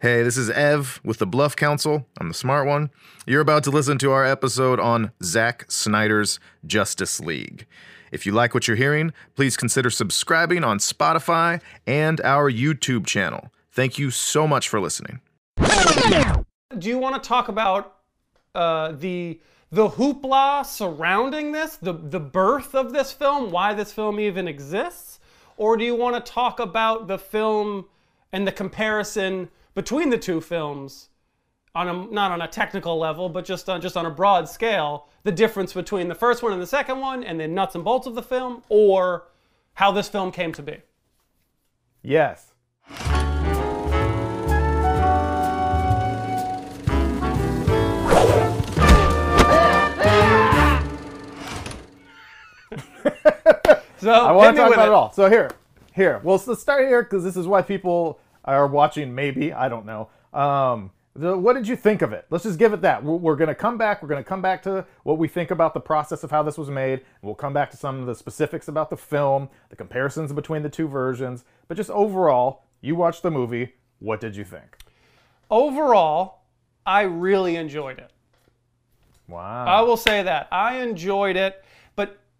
Hey, this is Ev with the Bluff Council. I'm the smart one. You're about to listen to our episode on Zack Snyder's Justice League. If you like what you're hearing, please consider subscribing on Spotify and our YouTube channel. Thank you so much for listening. Do you want to talk about uh, the the hoopla surrounding this, the the birth of this film, why this film even exists, or do you want to talk about the film and the comparison between the two films on a not on a technical level, but just on just on a broad scale, the difference between the first one and the second one, and the nuts and bolts of the film, or how this film came to be? Yes. So I want to talk about it. it all. So here, here. Well, let's start here because this is why people are watching. Maybe I don't know. Um, the, what did you think of it? Let's just give it that. We're, we're going to come back. We're going to come back to what we think about the process of how this was made. We'll come back to some of the specifics about the film, the comparisons between the two versions. But just overall, you watched the movie. What did you think? Overall, I really enjoyed it. Wow. I will say that. I enjoyed it,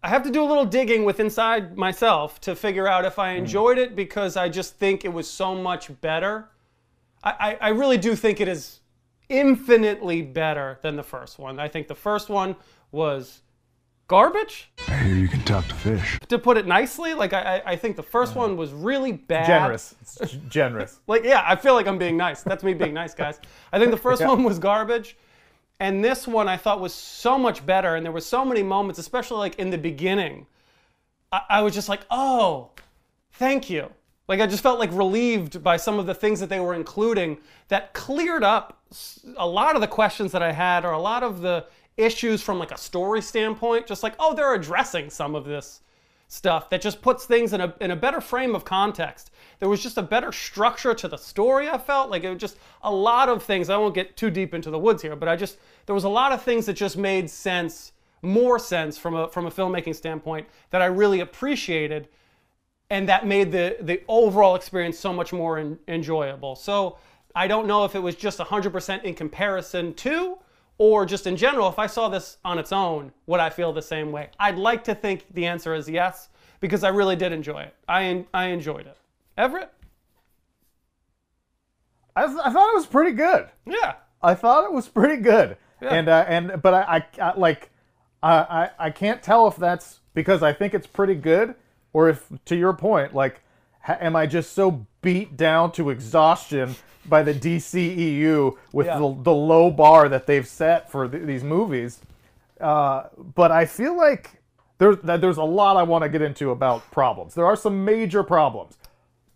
I have to do a little digging with inside myself to figure out if I hmm. enjoyed it because I just think it was so much better. I, I, I really do think it is infinitely better than the first one. I think the first one was garbage, I hear you can talk to fish. to put it nicely. Like, I, I- I think the first hmm. one was really bad. generous. It's g- generous. Like, yeah, I feel like I'm being nice. That's me being nice, guys. I think the first Yeah. one was garbage. And this one I thought was so much better. And there were so many moments, especially like in the beginning. I, I was just like, oh, thank you. Like, I just felt like relieved by some of the things that they were including that cleared up a lot of the questions that I had or a lot of the issues from like a story standpoint. Just like, oh, they're addressing some of this stuff that just puts things in a, in a better frame of context. There was just a better structure to the story, I felt. Like it was just a lot of things. I won't get too deep into the woods here, but I just, there was a lot of things that just made sense, more sense from a, from a filmmaking standpoint that I really appreciated. And that made the, the overall experience so much more en- enjoyable. So I don't know if it was just 100% in comparison to, or just in general, if I saw this on its own, would I feel the same way? I'd like to think the answer is yes, because I really did enjoy it. I, I enjoyed it. Everett? I, th- I thought it was pretty good. Yeah. I thought it was pretty good, Yeah. and uh, and but I, I, I like I, I I can't tell if that's because I think it's pretty good or if to your point like ha- am I just so beat down to exhaustion by the DCEU with Yeah. the, the low bar that they've set for th- these movies, uh, but I feel like there's that there's a lot I want to get into about problems. There are some major problems,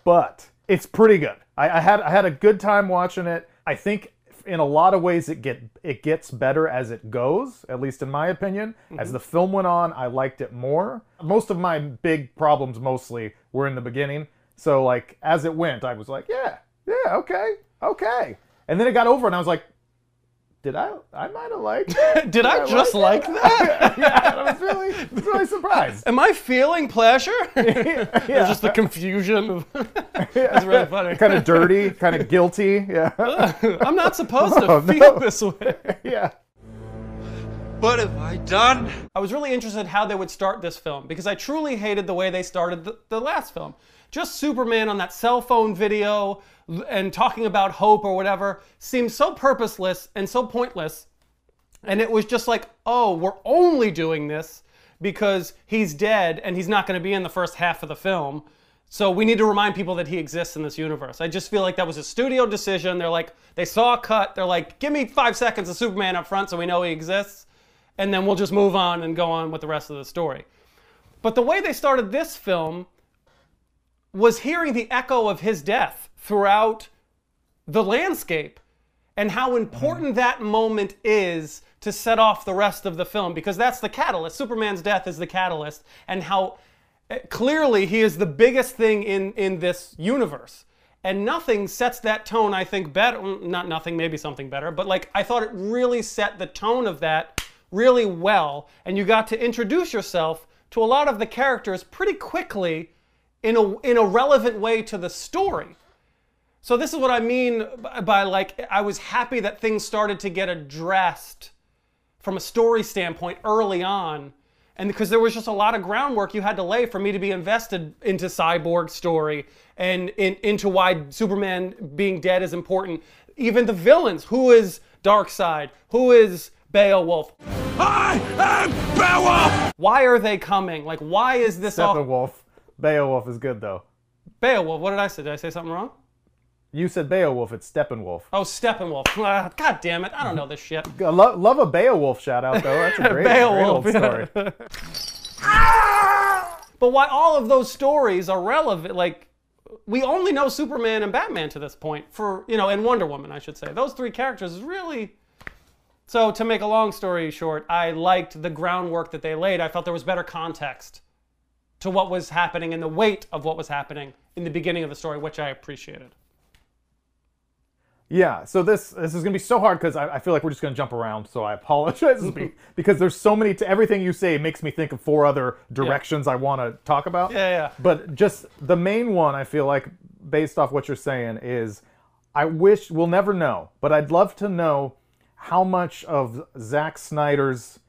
but it's pretty good. I, I had I had a good time watching it. I think in a lot of ways it get it gets better as it goes, at least in my opinion. As the film went on, I liked it more. Most of my big problems mostly were in the beginning. So like as it went, I was like, yeah, yeah, okay, okay. And then it got over and I was like, did I I might have liked it. Did I just like that? yeah, I was really I was really surprised. Am I feeling pleasure? It's Yeah. just the confusion. Of That's really funny. kind of dirty, kind of guilty. Yeah. I'm not supposed to Oh, no. feel this way. yeah. What have I done? I was really interested how they would start this film because I truly hated the way they started the, the last film. Just Superman on that cell phone video and talking about hope or whatever seemed so purposeless and so pointless. And it was just like, oh, we're only doing this because he's dead and he's not going to be in the first half of the film. So we need to remind people that he exists in this universe. I just feel like that was a studio decision. They're like, they saw a cut. They're like, give me five seconds of Superman up front so we know he exists and then we'll just move on and go on with the rest of the story. But the way they started this film was hearing the echo of his death throughout the landscape and how important that moment is to set off the rest of the film because that's the catalyst. Superman's death is the catalyst, and how uh, clearly he is the biggest thing in, in this universe. And nothing sets that tone, I think, better. mm, Not nothing, maybe something better, but like I thought it really set the tone of that really well. And you got to introduce yourself to a lot of the characters pretty quickly in a, in a relevant way to the story So this is what I mean by, by like I was happy that things started to get addressed from a story standpoint early on. And because there was just a lot of groundwork you had to lay for me to be invested into Cyborg's story and in, into why Superman being dead is important. Even the villains, who is Darkseid, who is Beowulf, I am Beowulf! why are they coming? Like, why is this all Steppenwolf. Beowulf is good though. Beowulf? What did I say? Did I say something wrong? You said Beowulf, it's Steppenwolf. Oh, Steppenwolf. Ah, God damn it! I don't know this shit. I lo- love a Beowulf shout out though. That's a great, great old story. But why all of those stories are relevant? Like, we only know Superman and Batman to this point. For you know, and Wonder Woman, I should say. Those three characters is really. So to make a long story short, I liked the groundwork that they laid. I felt there was better context to what was happening and the weight of what was happening in the beginning of the story, which I appreciated. Yeah, so this this is gonna be so hard because I, I feel like we're just gonna jump around. So I apologize because there's so many. To everything you say makes me think of four other directions I want to talk about. Yeah, yeah. But just the main one, I feel like, based off what you're saying, is I wish we'll never know, but I'd love to know how much of Zack Snyder's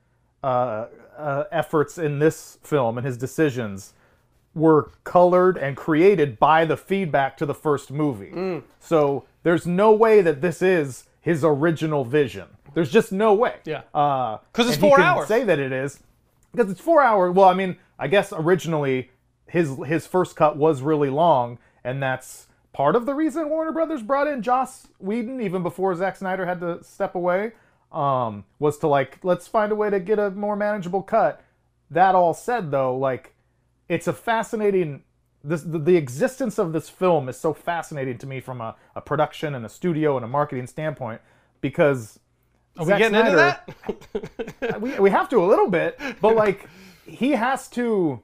uh, uh, efforts in this film and his decisions were colored and created by the feedback to the first movie. Mm. So there's no way that this is his original vision. There's just no way. Yeah. Uh, 'Cause it's four hours. Say that it is because it's four hours. Well, I mean, I guess originally his his first cut was really long, and that's part of the reason Warner Brothers brought in Joss Whedon even before Zack Snyder had to step away. Um, was to like let's find a way to get a more manageable cut. That all said, though, like it's a fascinating this the, the existence of this film is so fascinating to me from a, a production and a studio and a marketing standpoint because Are we getting into that? we, we have to a little bit but like he has to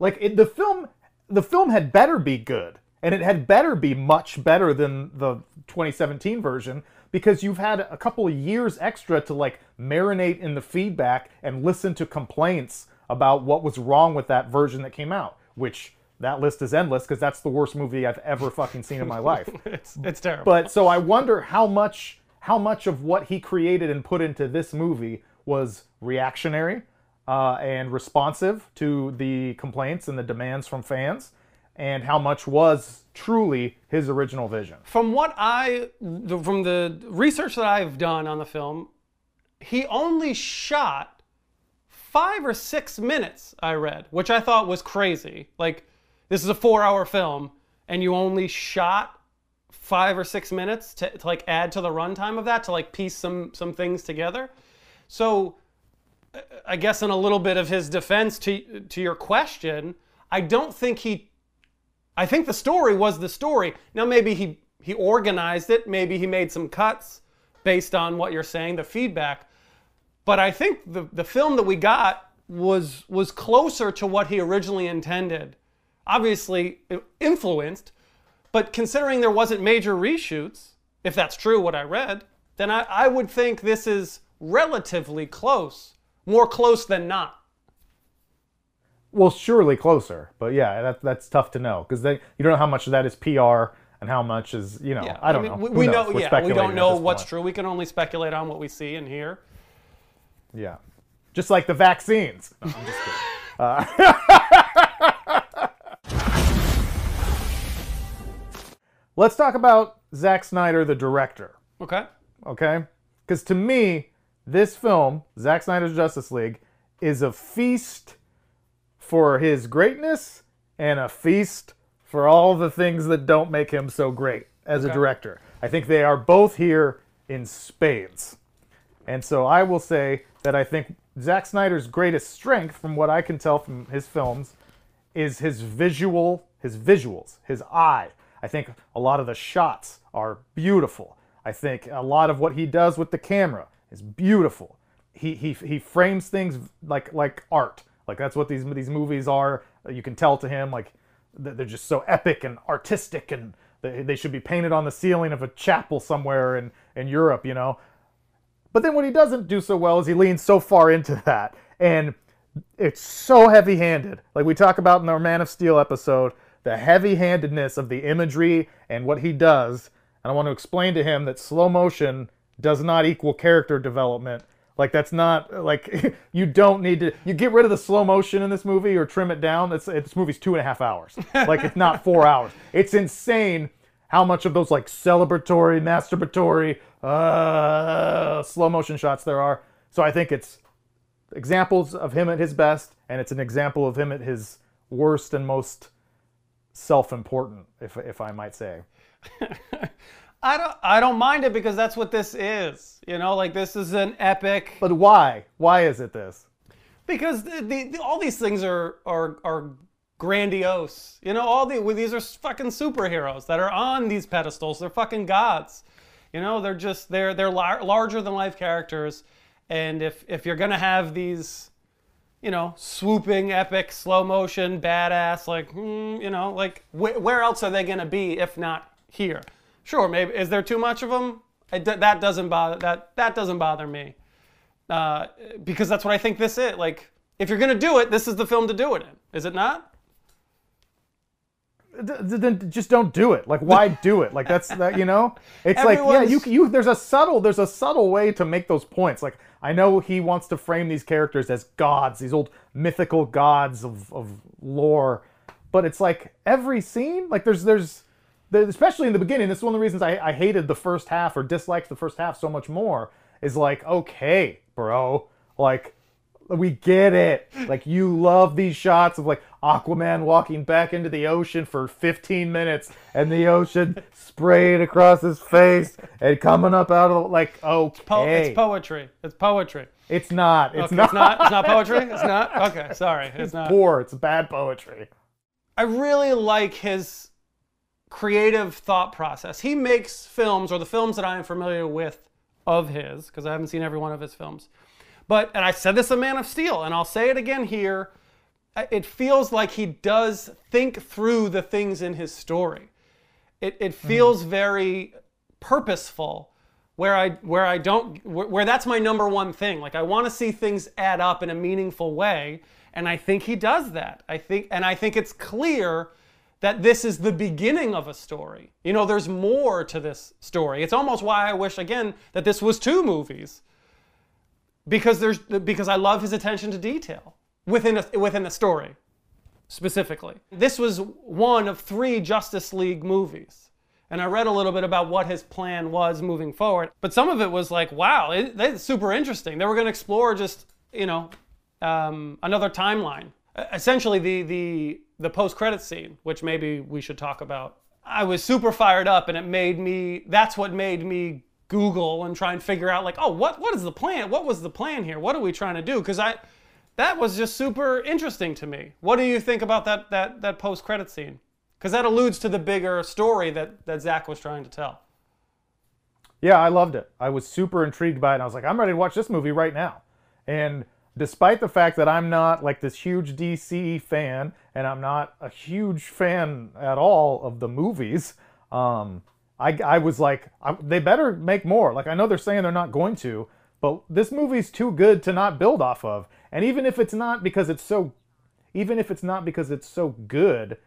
like it, the film the film had better be good and it had better be much better than the 2017 version because you've had a couple of years extra to like marinate in the feedback and listen to complaints about what was wrong with that version that came out which that list is endless because that's the worst movie I've ever fucking seen in my life it's, it's terrible. but so I wonder how much how much of what he created and put into this movie was reactionary uh, and responsive to the complaints and the demands from fans, and how much was truly his original vision. from what I, from the research that I've done on the film, he only shot five or six minutes. I read, which I thought was crazy. Like, this is a four-hour film, and you only shot five or six minutes to, to like add to the runtime of that to like piece some some things together. So, uh, I guess in a little bit of his defense to to your question, I don't think he I think the story was the story. Now maybe he he organized it, maybe he made some cuts based on what you're saying, the feedback. But I think the the film that we got was was closer to what he originally intended. Obviously influenced, but considering there wasn't major reshoots, if that's true what I read, then I, I would think this is relatively close. More close than not. Well, surely closer, but yeah, that, that's tough to know because you don't know how much of that is PR and how much is you know Yeah, I don't mean, know. We, we know, We're yeah, we don't know what's point. true. We can only speculate on what we see and hear. Yeah, just like the vaccines. No, I'm just kidding. Uh, let's talk about Zack Snyder, the director. Okay. okay? Because to me, this film, Zack Snyder's Justice League, is a feast for his greatness and a feast for all the things that don't make him so great as a director. I think they are both here in spades. And so I will say that I think Zack Snyder's greatest strength, from what I can tell from his films, is his visual, his visuals, his eye. I think a lot of the shots are beautiful. I think a lot of what he does with the camera is beautiful. He he, he frames things like like art. Like that's what these these movies are. Uh, you can tell to him like they're just so epic and artistic and they, should be painted on the ceiling of a chapel somewhere in in Europe, you know. But then what he doesn't do so well is he leans so far into that. And it's so heavy handed. Like we talk about in our Man of Steel episode, the heavy-handedness of the imagery and what he does. And I want to explain to him that slow motion does not equal character development. Like that's not like you don't need to. You get rid of the slow motion in this movie or trim it down. It's this movie's two and a half hours. Like it's not four hours. It's insane how much of those like celebratory, masturbatory, uh, slow motion shots there are. So I think it's examples of him at his best, and it's an example of him at his worst and most self-important, if if I might say. I don't I don't mind it because that's what this is. You know, like this is an epic But why? Why is it this? because the, the, the- all these things are are are grandiose. You know, all the these are fucking superheroes that are on these pedestals. They're fucking gods. You know, they're just they're they're lar- larger than life characters. And if if you're gonna have these, you know, swooping, epic, slow motion, badass, like hmm, you know, like wh- where else are they gonna be if not here? Sure, maybe is there too much of them? That doesn't bother that that doesn't bother me uh, because that's what I think this is. Like, if you're gonna do it, this is the film to do it in, is it not? th- th- then just don't do it. Like, why do it? Like that's that you know. It's like yeah, you you. There's a subtle there's a subtle way to make those points. Like I know he wants to frame these characters as gods, these old mythical gods of of lore, but it's like every scene, like there's there's. Especially in the beginning, this is one of the reasons I, I hated the first half or disliked the first half so much more. Is like, okay, bro, like we get it. Like you love these shots of like Aquaman walking back into the ocean for 15 minutes and the ocean spraying across his face and coming up out of the, like okay. Po- It's poetry. It's poetry. It's not. It's Okay, not. It's not. It's not poetry. It's not. Okay, sorry. It's not. poor. It's bad poetry. I really like his creative thought process. He makes films, or the films that I am familiar with of his, because I haven't seen every one of his films. But, and I said this in Man of Steel, and I'll say it again here. It feels like he does think through the things in his story. It, it mm-hmm. feels very purposeful, where I where I don't where, where that's my number one thing. Like I want to see things add up in a meaningful way, and I think he does that. I think, and I think it's clear that this is the beginning of a story. You know, there's more to this story. It's almost why I wish again that this was two movies. Because there's because I love his attention to detail within a, within the story specifically. This was one of 3 Justice League movies. And I read a little bit about what his plan was moving forward. But some of it was like, wow, it, that's super interesting. They were going to explore just, you know, um, another timeline. Essentially, the the the post credit scene, which maybe we should talk about. I was super fired up, and it made me. That's what made me Google and try and figure out like, oh, what what is the plan? What was the plan here? What are we trying to do? Because I, that was just super interesting to me. What do you think about that that that post credit scene? Because that alludes to the bigger story that that Zack was trying to tell. Yeah, I loved it. I was super intrigued by it. I was like, I'm ready to watch this movie right now. And despite the fact that I'm not like this huge DC fan and I'm not a huge fan at all of the movies, um, I, I was like, I, they better make more. Like, I know they're saying they're not going to, but this movie's too good to not build off of. And even if it's not because it's so, even if it's not because it's so good,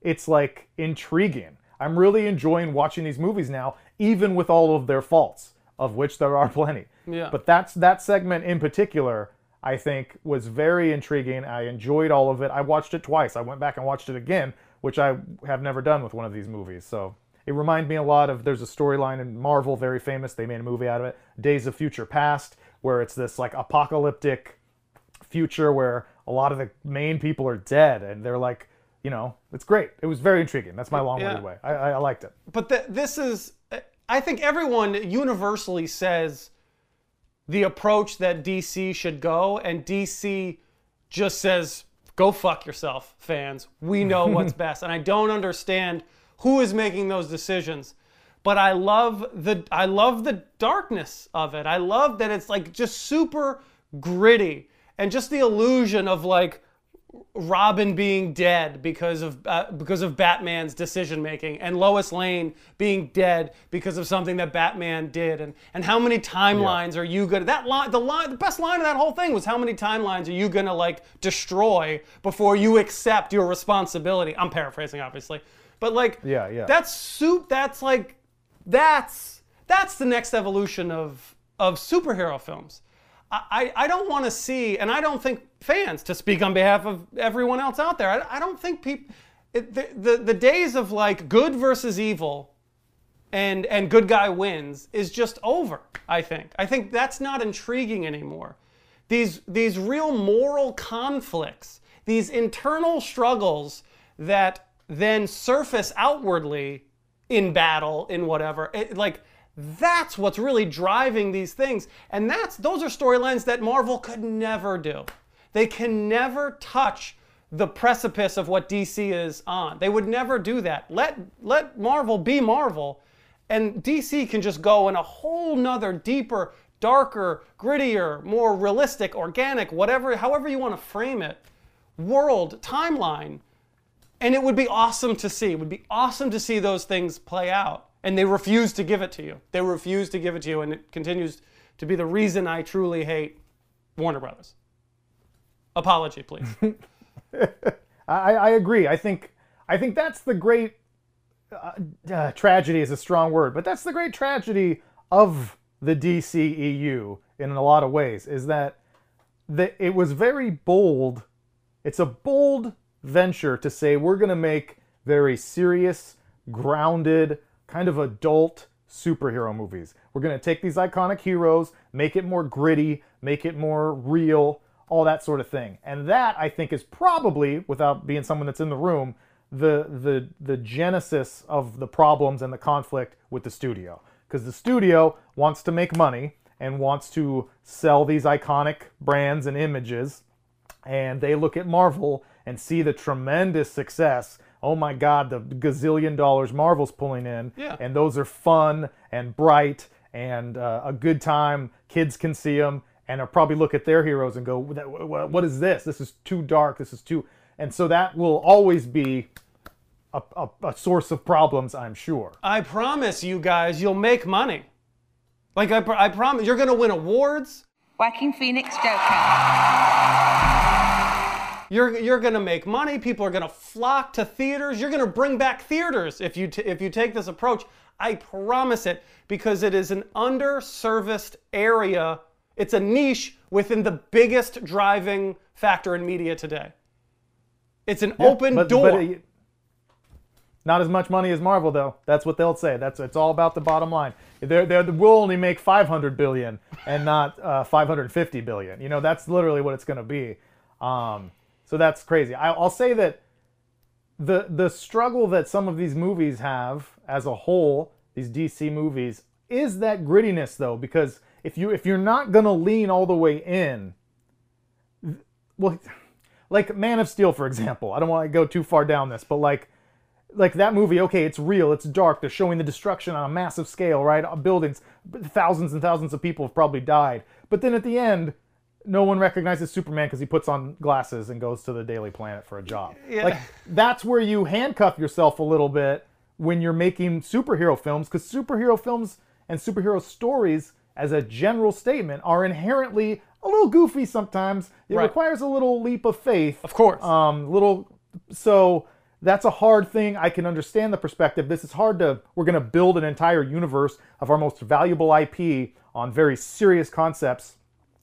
it's like intriguing. I'm really enjoying watching these movies now, even with all of their faults, of which there are plenty. Yeah. But that's that segment in particular, I think, was very intriguing. I enjoyed all of it. I watched it twice. I went back and watched it again, which I have never done with one of these movies. So it reminded me a lot of there's a storyline in Marvel, very famous. They made a movie out of it, Days of Future Past, where it's this like apocalyptic future where a lot of the main people are dead and they're like you know it's great it was very intriguing that's my long-winded Yeah. way I, I, liked it but th- this is i think everyone universally says the approach that dc should go and dc just says go fuck yourself fans. We know what's best. And i don't understand who is making those decisions but i love the i love the darkness of it. I love that it's like just super gritty and just the illusion of like Robin being dead because of uh, because of Batman's decision making, and Lois Lane being dead because of something that Batman did, and and how many timelines are you gonna that line the line the best line of that whole thing was how many timelines are you gonna like destroy before you accept your responsibility? I'm paraphrasing, obviously, but like Yeah, yeah. that's soup. That's like that's that's the next evolution of of superhero films. I, I don't want to see, and I don't think fans, to speak on behalf of everyone else out there, I, I don't think people, the, the, the days of like good versus evil and, and good guy wins is just over, I think. I think that's not intriguing anymore. These, these real moral conflicts, these internal struggles that then surface outwardly in battle, in whatever, it, like that's what's really driving these things. And that's those are storylines that Marvel could never do. They can never touch the precipice of what DC is on. They would never do that. Let let Marvel be Marvel, and DC can just go in a whole nother deeper, darker, grittier, more realistic, organic, whatever, however you want to frame it, world timeline. And it would be awesome to see. It would be awesome to see those things play out. And they refuse to give it to you. They refuse to give it to you, and it continues to be the reason I truly hate Warner Brothers. Apology, please. I, I agree. I think I think that's the great uh, uh, tragedy is a strong word, but that's the great tragedy of the DCEU in a lot of ways. Is that that it was very bold. It's a bold venture to say we're going to make very serious, grounded, kind of adult superhero movies. We're going to take these iconic heroes, make it more gritty, make it more real, all that sort of thing. And that I think is probably, without being someone that's in the room, the the the genesis of the problems and the conflict with the studio. Because the studio wants to make money and wants to sell these iconic brands and images, and they look at Marvel and see the tremendous success. Oh my God, the gazillion dollars Marvel's pulling in, Yeah. and those are fun and bright and uh, a good time. Kids can see them and they'll probably look at their heroes and go, "What- what what is this? This is too dark. This is too," and so that will always be a, a, a source of problems, I'm sure. I promise you guys, you'll make money. Like, I, I promise, you're going to win awards. Joaquin Phoenix Joker. You're, you're going to make money. People are going to flock to theaters. You're going to bring back theaters if you, t- if you take this approach. I promise it because it is an underserviced area. It's a niche within the biggest driving factor in media today. It's an open but, door. But it- not as much money as Marvel, though. That's what they'll say. That's it's all about the bottom line. They're, they're, we'll only make 500 billion and not uh, 550 billion. You know, that's literally what it's going to be. Um, so that's crazy. I'll say that the the struggle that some of these movies have as a whole, these DC movies, is that grittiness though. Because if you if you're not gonna lean all the way in, well, like Man of Steel, for example. I don't want to go too far down this, but like like that movie, okay, it's real, it's dark. They're showing the destruction on a massive scale, right? Buildings, thousands and thousands of people have probably died. But then at the end, no one recognizes Superman because he puts on glasses and goes to the Daily Planet for a job. Yeah. Like that's where you handcuff yourself a little bit when you're making superhero films because superhero films and superhero stories as a general statement are inherently a little goofy sometimes. It Right. requires a little leap of faith. Of course. Um, little so that's a hard thing. I can understand the perspective. This is hard to we're going to build an entire universe of our most valuable IP on very serious concepts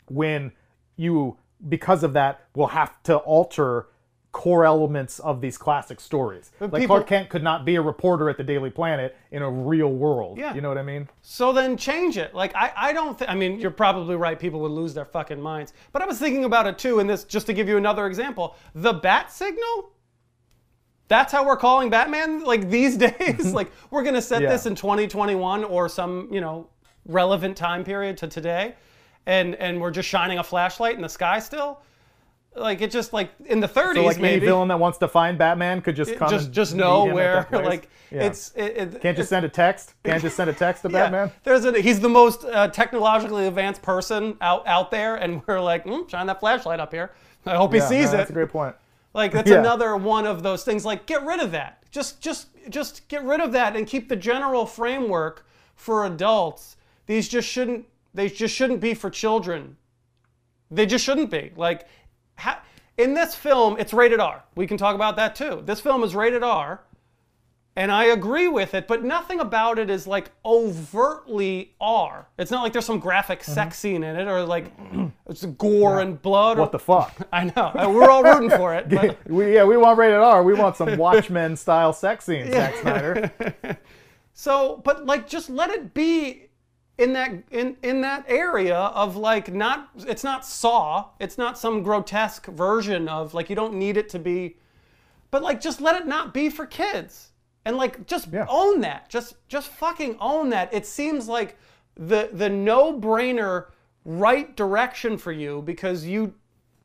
when you because of that will have to alter core elements of these classic stories. like people- Clark Kent could not be a reporter at the Daily Planet in a real world. Yeah. You know what I mean? So then change it. Like I, I don't think I mean you're probably right, people would lose their fucking minds. But I was thinking about it too, and this just to give you another example. The bat signal? That's how we're calling Batman? Like these days? like we're gonna set Yeah. this in 2021 or some, you know, relevant time period to today, and and we're just shining a flashlight in the sky still? Like it just like in the 30s So like any villain that wants to find Batman could just come just just know where like Yeah. it's it, it, can't just send a text. Can't just send a text to Yeah, Batman. There's a, he's the most uh, technologically advanced person out out there, and we're like, mm, shine that flashlight up here. I hope he Yeah, sees no, it. That's a great point. Like that's Yeah. another one of those things. Like get rid of that. Just just just get rid of that and keep the general framework for adults. These just shouldn't they just shouldn't be for children. They just shouldn't be. Like ha- in this film, it's rated R. We can talk about that too. This film is rated R. And I agree with it, but nothing about it is like overtly R. It's not like there's some graphic sex scene in it or like it's gore and blood. Or, What the fuck? I know. Uh, We're all rooting for it. But we, yeah, we want rated R. We want some Watchmen style sex scenes, Zack Snyder. so, but like, just let it be in that in in that area of like not. It's not Saw. It's not some grotesque version of like you don't need it to be. But like, just let it not be for kids, and like, just Yeah. own that. Just just fucking own that. It seems like the the no brainer right direction for you because you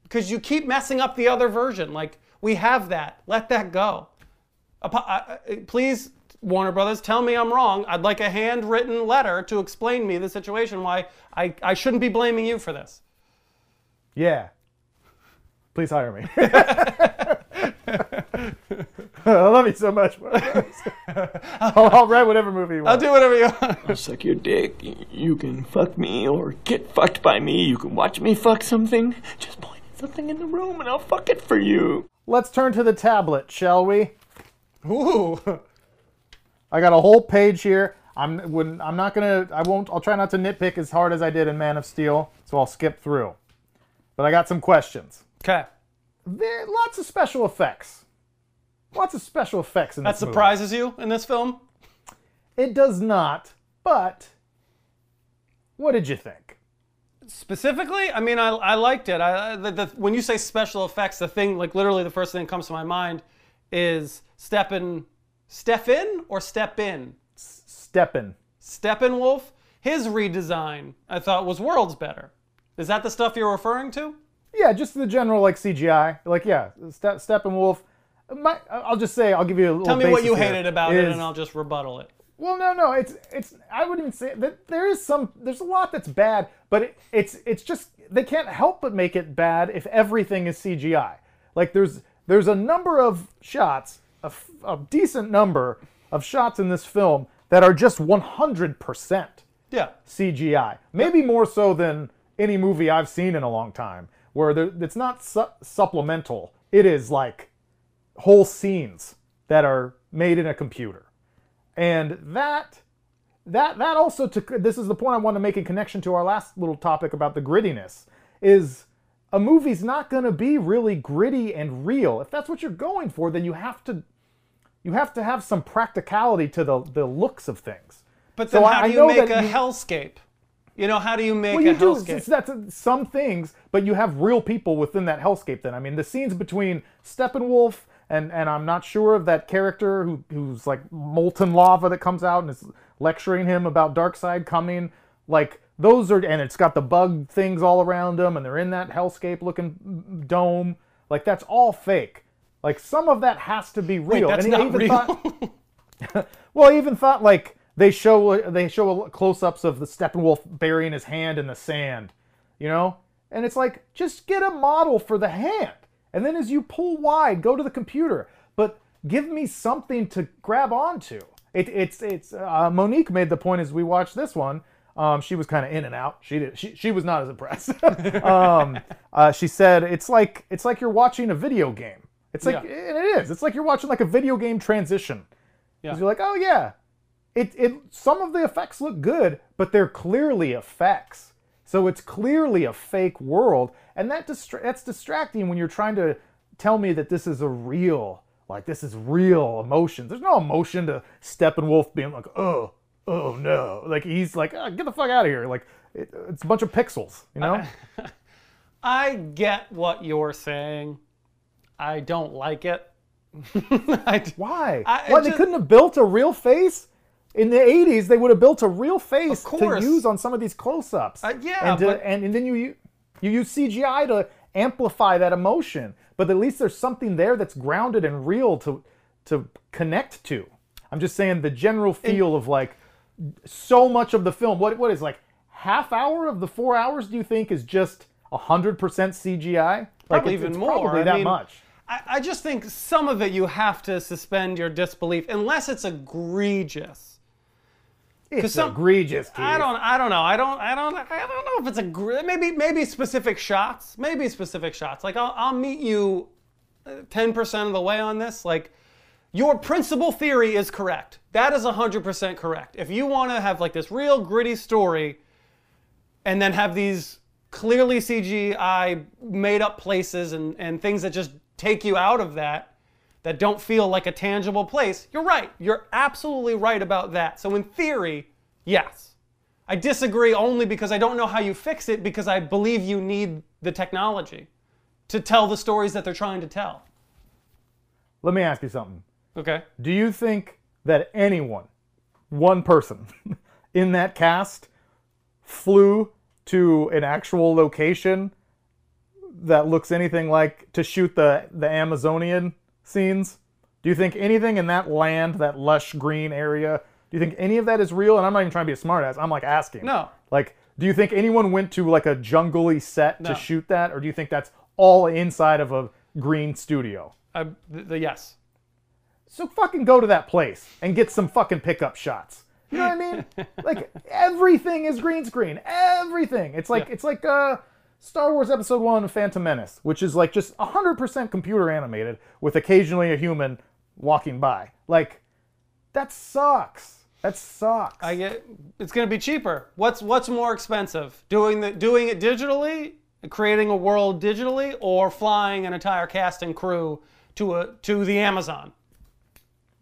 because you keep messing up the other version. Like we have that. Let that go. I- I- uh, uh, please, Warner Brothers, tell me I'm wrong. I'd like a handwritten letter to explain me the situation why I, I shouldn't be blaming you for this. Yeah. Please hire me. I love you so much. I'll, I'll write whatever movie you want. I'll do whatever you want. I'll suck your dick. You can fuck me or get fucked by me. You can watch me fuck something. Just point at something in the room and I'll fuck it for you. Let's turn to the tablet, shall we? Ooh. I got a whole page here. I'm when I'm not gonna. I won't. I'll try not to nitpick as hard as I did in Man of Steel, so I'll skip through. But I got some questions. Okay. There, lots of special effects. Lots of special effects in That this movie. surprises you in this film? It does not. But what did you think? Specifically, I mean, I, I liked it. I, the, the, when you say special effects, the thing, like literally the first thing that comes to my mind is Steppen, Steffin or Step In? Steppin. Steppenwolf, his redesign, I thought was worlds better. Is that the stuff you're referring to? Yeah, just the general like CGI. Like yeah, Ste- Steppenwolf. My, I'll just say I'll give you a little. Tell me what you hated about it, and I'll just rebuttal it. Well, no, no. It's it's. I wouldn't even say that there is some. There's a lot that's bad, but it, it's it's just they can't help but make it bad if everything is CGI. Like there's there's a number of shots, a, f- a decent number of shots in this film that are just 100% Yeah. CGI. Maybe more so than any movie I've seen in a long time, where there, it's not su- supplemental. It is like whole scenes that are made in a computer, and that that that also to this is the point I want to make in connection to our last little topic about the grittiness is a movie's not going to be really gritty and real. If that's what you're going for, then you have to you have to have some practicality to the the looks of things. But So then I- how I do you make a you- hellscape? You know, how do you make Well, a do. hellscape? It's, that's uh, some things, but you have real people within that hellscape. Then I mean, the scenes between Steppenwolf and and I'm not sure of that character who who's like molten lava that comes out and is lecturing him about Darkseid coming. Like those are, and it's got the bug things all around them, and they're in that hellscape looking dome. Like that's all fake. Like some of that has to be real. that's and not even real. thought- well, I even thought like they show they show close-ups of the Steppenwolf burying his hand in the sand, you know, and it's like just get a model for the hand, and then as you pull wide, go to the computer, but give me something to grab onto. It, it's it's uh, Monique made the point as we watched this one. Um, she was kind of in and out. She did. She, she was not as impressed. um, uh, she said it's like it's like you're watching a video game. It's like Yeah. and it is. It's like you're watching like a video game transition. Yeah. You're like, oh yeah, it it some of the effects look good, but they're clearly effects. So it's clearly a fake world, and that distra- that's distracting when you're trying to tell me that this is a real, like this is real emotions. There's no emotion to Steppenwolf being like, oh, oh no, like he's like, "Ah, get the fuck out of here. Like it, it's a bunch of pixels, you know? I get what you're saying. I don't like it. I Why? I- Why it they couldn't have built a real face? In the 80s, they would have built a real face to use on some of these close-ups. Uh, yeah, and, to- but- and and then you you use CGI to amplify that emotion. But at least there's something there that's grounded and real to to connect to. I'm just saying the general feel of like so much of the film. What what is like half hour of the four hours? Do you think is just hundred percent CGI? Like Probably it's, even it's more. Probably I that mean, much. I, I just think some of it you have to suspend your disbelief unless it's egregious. It's some- egregious. Keith. I don't. I don't know. I don't. I don't. I don't know if it's a gr- maybe maybe specific shots. Maybe specific shots. Like I'll I'll meet you uh, ten percent of the way on this. Like your principal theory is correct. That is hundred percent correct. If you want to have like this real gritty story, and then have these clearly CGI made up places and and things that just take you out of that that don't feel like a tangible place, you're right. You're absolutely right about that. So, in theory, yes. I disagree only because I don't know how you fix it because I believe you need the technology to tell the stories that they're trying to tell. Let me ask you something. Okay. Do you think that anyone, one person in that cast, flew to an actual location that looks anything like to shoot the the Amazonian scenes? Do you think anything in that land, that lush green area, do you think any of that is real? And I'm not even trying to be a smartass. I'm like asking. No. Like, do you think anyone went to like a jungly set No. to shoot that, or do you think that's all inside of a green studio? I, the, the yes. So fucking go to that place and get some fucking pickup shots. You know what I mean? like everything is green screen. Everything. It's like Yeah. it's like uh Star Wars Episode 1 Phantom Menace, which is like just 100% computer animated with occasionally a human walking by. Like that sucks. That sucks. I get it's going to be cheaper. What's what's more expensive? Doing the doing it digitally, creating a world digitally or flying an entire cast and crew to a to the Amazon?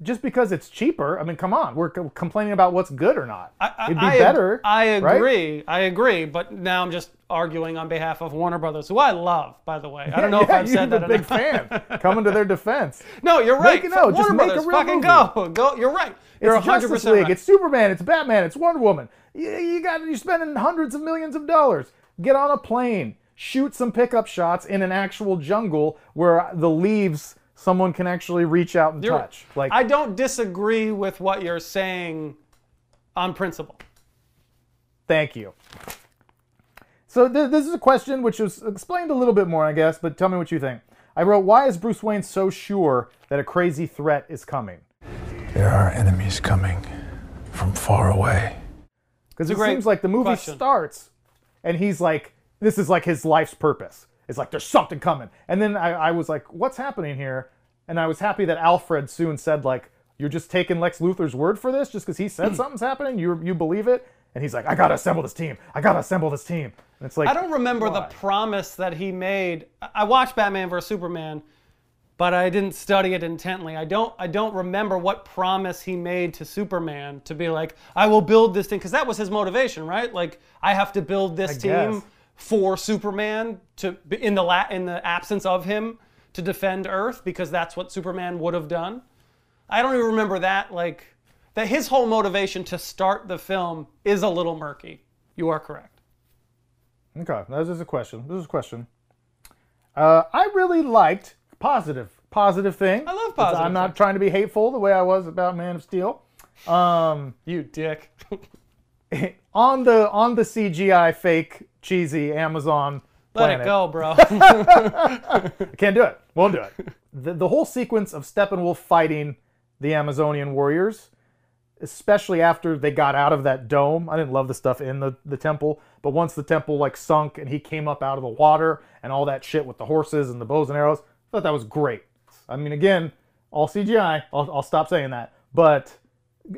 Just because it's cheaper, I mean, come on. We're co- complaining about what's good or not. I, I- It'd be I better. I right? agree. I agree. But now I'm just arguing on behalf of Warner Brothers, who I love, by the way. I don't know if yeah, I've said you're that the big enough. fan. Coming to their defense. No, you're right. Make it- no, Warner just make a Brothers, real fucking movie. go, go. You're right. You're it's 100 Justice League. right. It's Superman. It's Batman. It's Wonder Woman. You, you got you're spending hundreds of millions of dollars. Get on a plane. Shoot some pickup shots in an actual jungle where the leaves someone can actually reach out and You're- touch. Like I don't disagree with what you're saying on principle. Thank you. So th- this is a question which was explained a little bit more, I guess, but tell me what you think. I wrote, why is Bruce Wayne so sure that a crazy threat is coming? There are enemies coming from far away. Because it seems like the movie question. starts and he's like, this is like his life's purpose. It's like, there's something coming. And then I, I was like, what's happening here? And I was happy that Alfred soon said, like, you're just taking Lex Luthor's word for this just because he said hmm. something's happening? You, you believe it? And he's like, I gotta assemble this team. I gotta assemble this team. And it's like, I don't remember the promise that he made. I- I watched Batman vs Superman, but I didn't study it intently. I don't I don't remember what promise he made to Superman to be like, I will build this thing because that was his motivation, right? Like I have to build this I team guess. For Superman to in the la- in the absence of him to defend Earth because that's what Superman would have done. I don't even remember that like that his whole motivation to start the film is a little murky. You are correct. Okay, this is a question. This is a question. Uh, I really liked positive, positive thing. I love positive I'm not trying to be hateful the way I was about Man of Steel. Um, You dick. on the on the CGI fake cheesy Amazon Let planet. it go, bro. Can't do it. Won't do it. the, the whole sequence of Steppenwolf fighting the Amazonian warriors, especially after they got out of that dome. I didn't love the stuff in the, the temple, but once the temple like sunk and he came up out of the water and all that shit with the horses and the bows and arrows, I thought that was great. I mean, again, all CGI. I'll, I'll stop saying that, but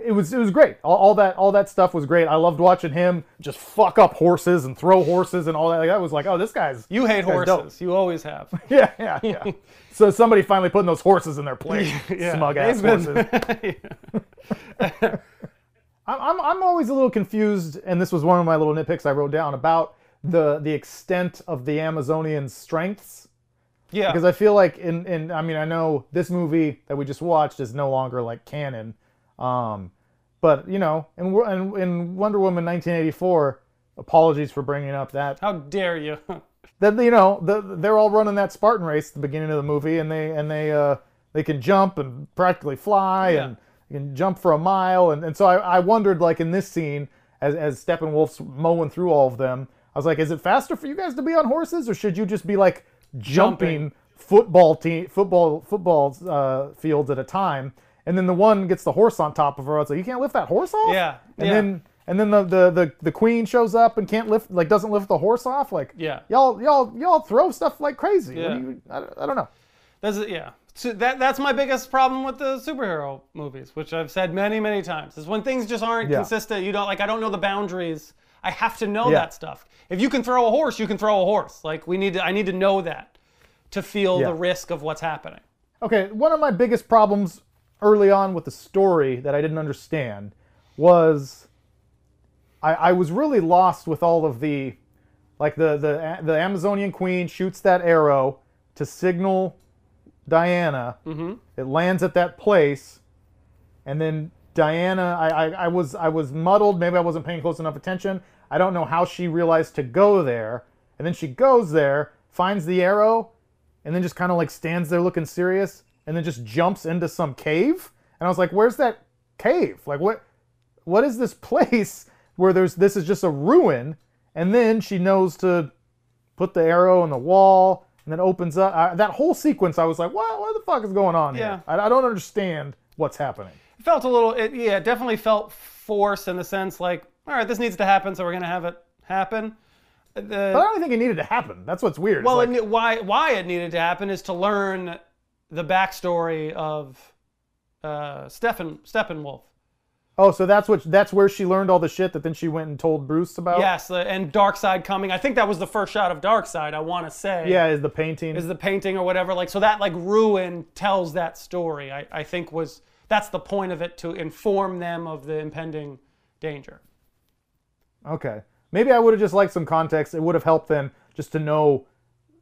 it was it was great. All, all that all that stuff was great. I loved watching him just fuck up horses and throw horses and all that. Like, that was like, oh, this guy's you hate guy's dope. horses. You always have. Yeah, yeah, yeah. so somebody finally putting those horses in their place. Yeah, Smug ass horses. I'm, I'm, I'm always a little confused, and this was one of my little nitpicks I wrote down about the the extent of the Amazonian strengths. Yeah. Because I feel like in, in I mean I know this movie that we just watched is no longer like canon, um, but you know in, in in Wonder Woman 1984, apologies for bringing up that How dare you? that you know the, they're all running that Spartan race at the beginning of the movie, and they and they uh, they can jump and practically fly Yeah. and can jump for a mile, and, and so I, I wondered like in this scene as as Steppenwolf's mowing through all of them, I was like, is it faster for you guys to be on horses, or should you just be like jumping, Jumping. football team, football football uh, fields at a time, and then the one gets the horse on top of her. It's like you can't lift that horse off. Yeah, and yeah. then and then the, the the the queen shows up and can't lift like doesn't lift the horse off. Like Yeah. y'all y'all y'all throw stuff like crazy. Yeah. do you- I, don't- I don't know. That's yeah. So that that's my biggest problem with the superhero movies, which I've said many many times, is when things just aren't Yeah. consistent. You don't like I don't know the boundaries. I have to know Yeah. that stuff. If you can throw a horse, you can throw a horse. Like we need to I need to know that to feel Yeah. the risk of what's happening. Okay, one of my biggest problems early on with the story that I didn't understand was I, I was really lost with all of the like the, the the Amazonian queen shoots that arrow to signal Diana. Mm-hmm. It lands at that place, and then Diana. I, I I was I was muddled. Maybe I wasn't paying close enough attention. I don't know how she realized to go there, and then she goes there, finds the arrow, and then just kind of like stands there looking serious, and then just jumps into some cave. And I was like, "Where's that cave? Like what? What is this place where there's this is just a ruin?" And then she knows to put the arrow in the wall, and then opens up. Uh, that whole sequence, I was like, "What? What the fuck is going on Yeah. here? I, I don't understand what's happening." It felt a little it, yeah, it definitely felt forced in the sense like, all right, this needs to happen, so we're gonna have it happen. The- But I don't think it needed to happen. That's what's weird. Well, like- it why why it needed to happen is to learn the backstory of uh, Stephen Steppenwolf. oh, so that's what that's where she learned all the shit that then she went and told Bruce about. Yes, uh, and Side coming. I think that was the first shot of Darkseid. I want to say. Yeah, is the painting. Is the painting or whatever like so that like ruin tells that story. I, I think was that's the point of it to inform them of the impending danger. Okay. Maybe I would have just liked some context. It would have helped then just to know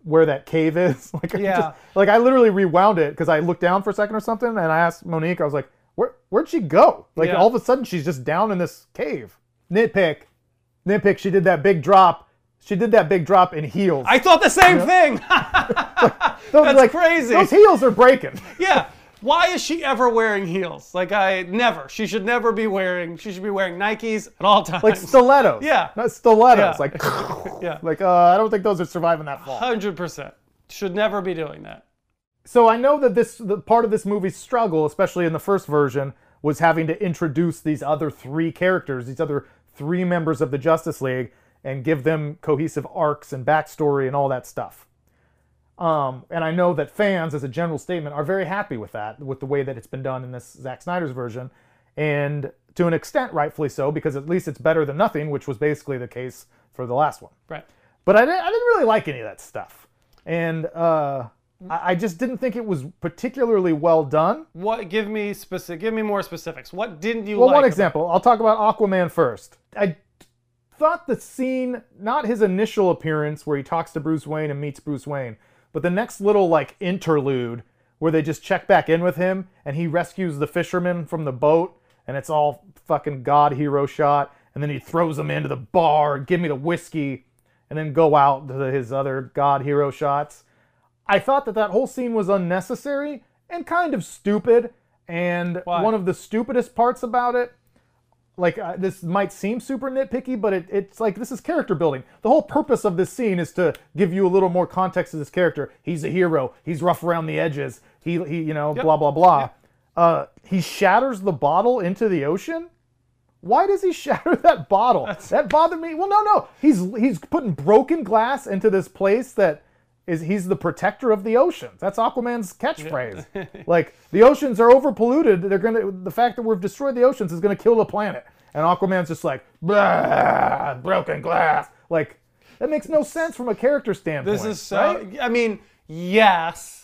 where that cave is. like, I Yeah. just- like I literally rewound it because I looked down for a second or something, and I asked Monique. I was like, "Where? Where'd she go?" Like Yeah. all of a sudden, she's just down in this cave. Nitpick, nitpick. She did that big drop. She did that big drop in heels. I thought the same thing. Those- that's crazy. Those heels are breaking. yeah. Why is she ever wearing heels? Like I never. She should never be wearing. She should be wearing Nikes at all times. Like stilettos. Yeah. Not stilettos. Yeah. Like, yeah. like uh, I don't think those are surviving that fall. Hundred percent. Should never be doing that. So I know that this the part of this movie's struggle, especially in the first version, was having to introduce these other three characters, these other three members of the Justice League, and give them cohesive arcs and backstory and all that stuff. Um, and I know that fans, as a general statement, are very happy with that, with the way that it's been done in this Zack Snyder's version, and to an extent, rightfully so, because at least it's better than nothing, which was basically the case for the last one. Right. But I didn't, I didn't really like any of that stuff. And uh, I, I just didn't think it was particularly well done. What? Give me specific. Give me more specifics. What didn't you like? Well, like? one example. I'll talk about Aquaman first. I thought the scene, not his initial appearance where he talks to Bruce Wayne and meets Bruce Wayne, but the next little like interlude where they just check back in with him and he rescues the fisherman from the boat and it's all fucking god hero shot and then he throws him into the bar give me the whiskey and then go out to his other god hero shots. I thought that that whole scene was unnecessary and kind of stupid. And Why? one of the stupidest parts about it, like uh, this might seem super nitpicky, but it, it's like this is character building. The whole purpose of this scene is to give you a little more context to this character. He's a hero. He's rough around the edges. He, he you know, blah blah blah. Uh, he shatters the bottle into the ocean. Why does he shatter that bottle? that bothered me. Well, no, no. He's he's putting broken glass into this place that is he's the protector of the oceans. That's Aquaman's catchphrase. like the oceans are overpolluted. They're gonna the fact that we've destroyed the oceans is gonna kill the planet. And Aquaman's just like "Blah, broken glass. Like that makes no sense from a character standpoint. This is so. right? I mean, yes.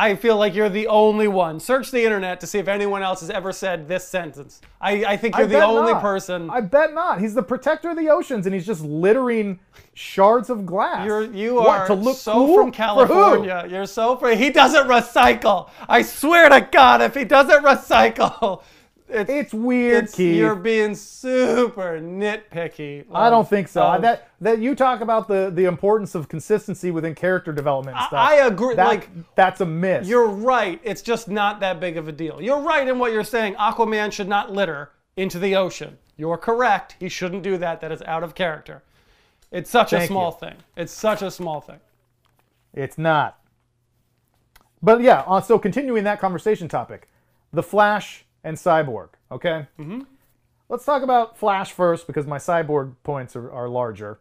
I feel like you're the only one. Search the internet to see if anyone else has ever said this sentence. I, I think you're the only not. person. I bet not. He's the protector of the oceans, and he's just littering shards of glass. You're you What, are to look so cool? from California. You're so from. He doesn't recycle. I swear to God, if he doesn't recycle, it's, It's weird, it's- Keith. You're being super nitpicky. I don't think so. of- that that you talk about the the importance of consistency within character development and I- stuff. I agree, That- like, that's a myth. You're right. It's just not that big of a deal. You're right in what you're saying. Aquaman should not litter into the ocean. You're correct. He shouldn't do that. That is out of character. It's such a small you. thing. It's such a small thing. It's not. But yeah, uh, so continuing that conversation topic, the Flash and Cyborg. Okay. Mm-hmm. Let's talk about Flash first because my Cyborg points are, are larger.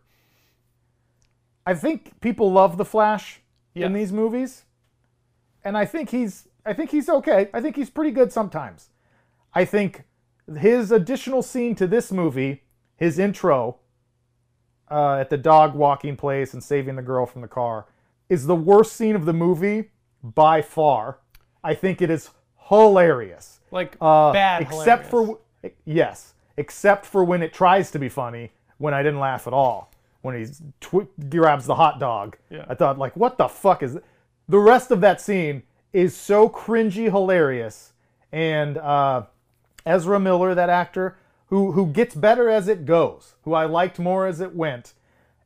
I think people love the Flash in these movies, and I think he's I think he's okay. I think he's pretty good sometimes. I think his additional scene to this movie, his intro uh, at the dog walking place and saving the girl from the car, is the worst scene of the movie by far. I think it is hilarious. Like Uh, bad. except hilarious. for yes, except for when it tries to be funny, when I didn't laugh at all. When he tw- grabs the hot dog, Yeah. I thought like, what the fuck is? The rest of that scene is so cringy, hilarious, and uh, Ezra Miller, that actor who who gets better as it goes, who I liked more as it went,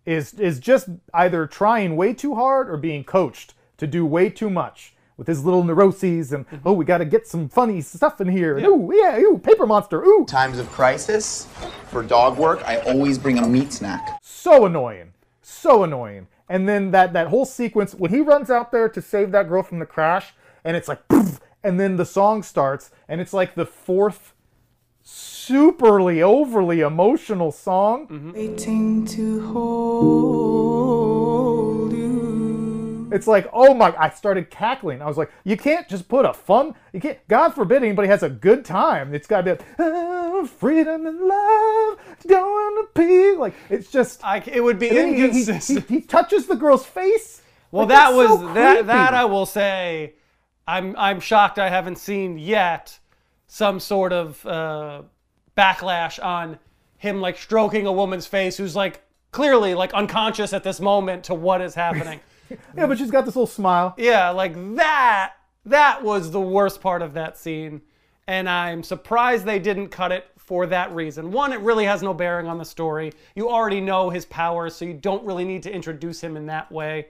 is is just either trying way too hard or being coached to do way too much with his little neuroses and mm-hmm. oh we got to get some funny stuff in here. And ooh yeah ooh paper monster ooh. Times of crisis, for dog work, I always bring a meat snack. so annoying so annoying. And then that that whole sequence when he runs out there to save that girl from the crash and it's like poof, and then the song starts and it's like the fourth superly overly emotional song. Mm-hmm. Waiting to hold you. It's like, oh my! I started cackling. I was like, you can't just put a fun. You can't. God forbid anybody has a good time. It's got to be like, oh, freedom and love, don't want to pee. Like it's just. I, it would be then he- he, inconsistent. he touches the girl's face. Well, Like, that was so that. That I will say, I'm I'm shocked I haven't seen yet some sort of uh, backlash on him like stroking a woman's face who's like clearly like unconscious at this moment to what is happening. Yeah, but she's got this little smile. yeah, like that. That was the worst part of that scene, and I'm surprised they didn't cut it for that reason. One, it really has no bearing on the story. You already know his powers, so you don't really need to introduce him in that way.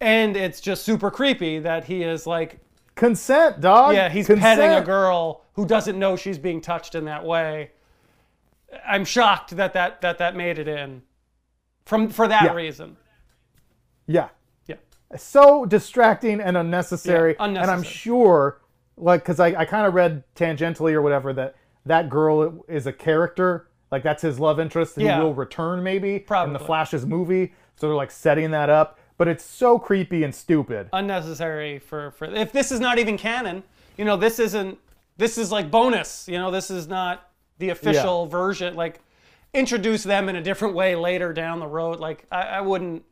And it's just super creepy that he is like, Consent, dog. yeah, he's Consent. petting a girl who doesn't know she's being touched in that way. I'm shocked that that that, that made it in, from for that Yeah. reason. Yeah. Yeah. so distracting and unnecessary. Yeah, And I'm sure, like, because I, I kind of read tangentially or whatever that that girl is a character. Like, that's his love interest Yeah. will return maybe in the Flash's movie. So they're like setting that up. But it's so creepy and stupid. unnecessary for for if this is not even canon you know this isn't this is like bonus you know this is not the official version like introduce them in a different way later down the road like i, I wouldn't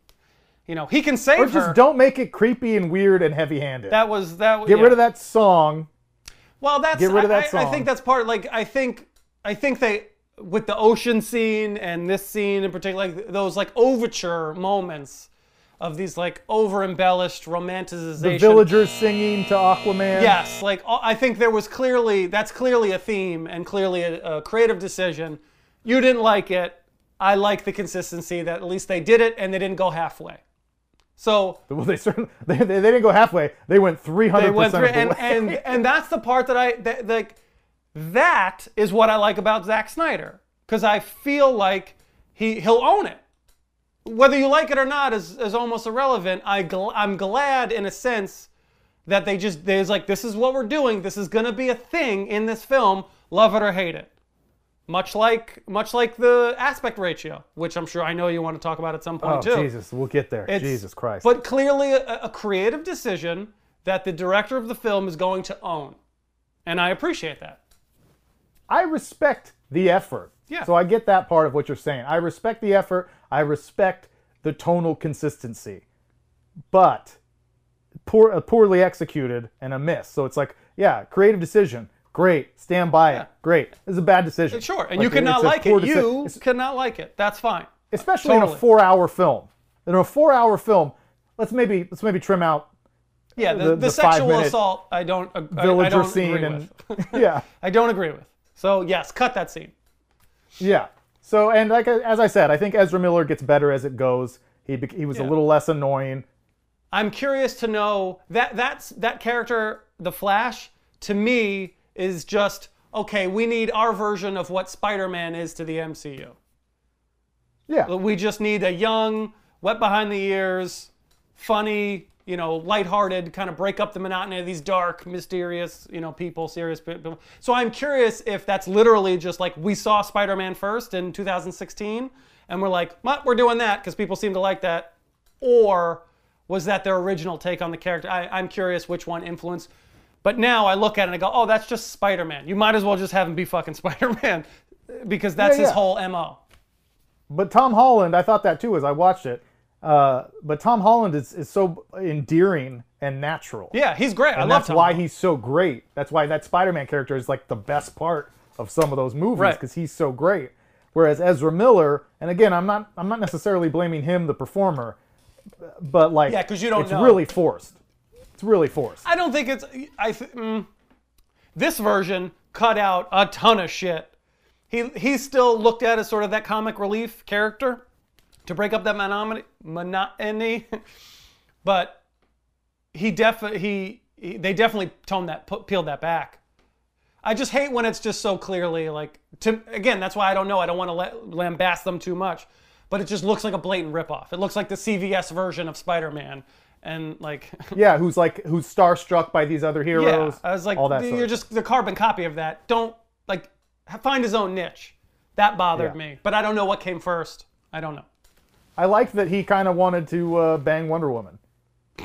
you know he can save Or her just don't make it creepy and weird and heavy handed. that was that Get yeah. rid of that song. well that's get rid of I- that I, I think that's part like i think i think they with the ocean scene and this scene in particular like those like overture moments of these like over embellished romanticization The villagers singing to Aquaman. Yes, like I think there was clearly that's clearly a theme and clearly a, a creative decision. You didn't like it. I like the consistency that at least they did it and they didn't go halfway. So Well, they certainly they, they, didn't go halfway. They went 300% they went through of the and, and and that's the part that I that like that is what I like about Zack Snyder because I feel like he he'll own it. Whether you like it or not is, is almost irrelevant. I gl- I'm glad in a sense that they just there's like this is what we're doing. This is gonna be a thing in this film. Love it or hate it. Much like much like the aspect ratio, which I'm sure I know you want to talk about at some point oh, too. Jesus. We'll get there. It's- Jesus Christ. But clearly a, a creative decision that the director of the film is going to own. And I appreciate that. I respect the effort. Yeah. So I get that part of what you're saying. I respect the effort. I respect the tonal consistency. But poor, uh, poorly executed and a miss. So it's like, yeah, creative decision. Great. Stand by it. Great. It's a bad decision. Sure. And Like, you cannot like it. You cannot like it. That's fine. especially in a four-hour film. In a four-hour film, let's maybe let's maybe trim out Yeah, the, the- the, the sexual assault I don't ag- I- I, villager don't scene agree and with. yeah. I don't agree with. So yes, cut that scene. Yeah. So, and like as I said, I think Ezra Miller gets better as it goes. He he was a little less annoying. I'm curious to know that that's that character, the Flash, to me is just okay. We need our version of what Spider-Man is to the MCU. Yeah. We just need a young, wet behind the ears, funny you know, lighthearted, kind of break up the monotony of these dark, mysterious, you know, people, serious people. So I'm curious if that's literally just like we saw Spider-Man first in 2016, and we're like, well, we're doing that because people seem to like that, or was that their original take on the character? I, I'm curious which one influenced. But now I look at it and I go, oh, that's just Spider-Man. You might as well just have him be fucking Spider-Man because that's Yeah, his yeah. whole mo. But Tom Holland, I thought that too as I watched it. Uh, but Tom Holland is, is so endearing and natural. Yeah, he's great. I and love that's Tom why Holland. he's so great. That's why that Spider-Man character is like the best part of some of those movies Right. because he's so great. Whereas Ezra Miller, and again, I'm not I'm not necessarily blaming him, the performer, but like Yeah, 'cause you don't it's know. really forced. It's really forced. I don't think it's. I th- mm, this version cut out a ton of shit. He he's still looked at as sort of that comic relief character to break up that monotony, monotony. but he definitely he, he they definitely toned that peeled that back. I just hate when it's just so clearly like to again. That's why I don't know. I don't want to lambast them too much, but it just looks like a blatant ripoff. It looks like the CVS version of Spider-Man, and like Yeah, who's like who's starstruck by these other heroes. yeah, I was like, all that you're sort just the carbon copy of that. Don't like find his own niche. That bothered Yeah. me, but I don't know what came first. I don't know. I liked that he kind of wanted to uh, bang Wonder Woman.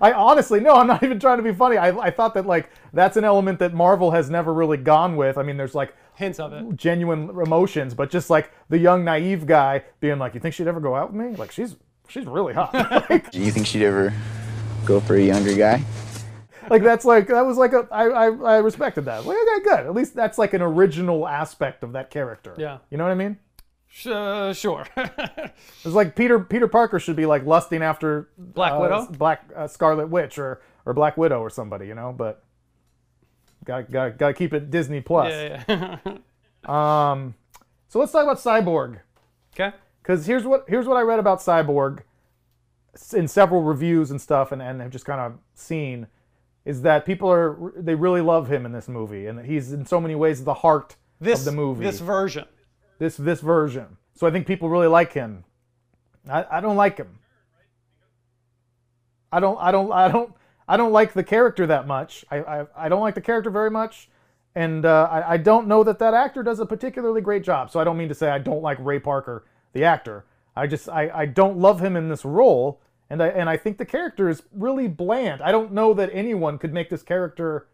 I honestly, no, I'm not even trying to be funny. I, I thought that like that's an element that Marvel has never really gone with. I mean, there's like Hints of it. genuine emotions, but just like the young naive guy being like, "You think she'd ever go out with me? Like she's she's really hot." Do you think she'd ever go for a younger guy? like that's like that was like a I I, I respected that. Like, okay, good. At least that's like an original aspect of that character. Yeah. you know what I mean? Sh- uh, sure. It's like Peter Peter Parker should be like lusting after Black uh, Widow? Black uh, Scarlet Witch, or or Black Widow or somebody, you know. But got got got to keep it Disney Plus. yeah, yeah. Um, so let's talk about Cyborg, okay. Because here's what here's what I read about Cyborg in several reviews and stuff, and and have just kind of seen is that people are they really love him in this movie, and that he's in so many ways the heart This of the movie. this version. this this version. So I think people really like him. I, I don't like him. I don't I don't I don't I don't like the character that much. I I, I don't like the character very much, and uh, I I don't know that that actor does a particularly great job. So I don't mean to say I don't like Ray Parker the actor. I just I, I don't love him in this role, and I and I think the character is really bland. I don't know that anyone could make this character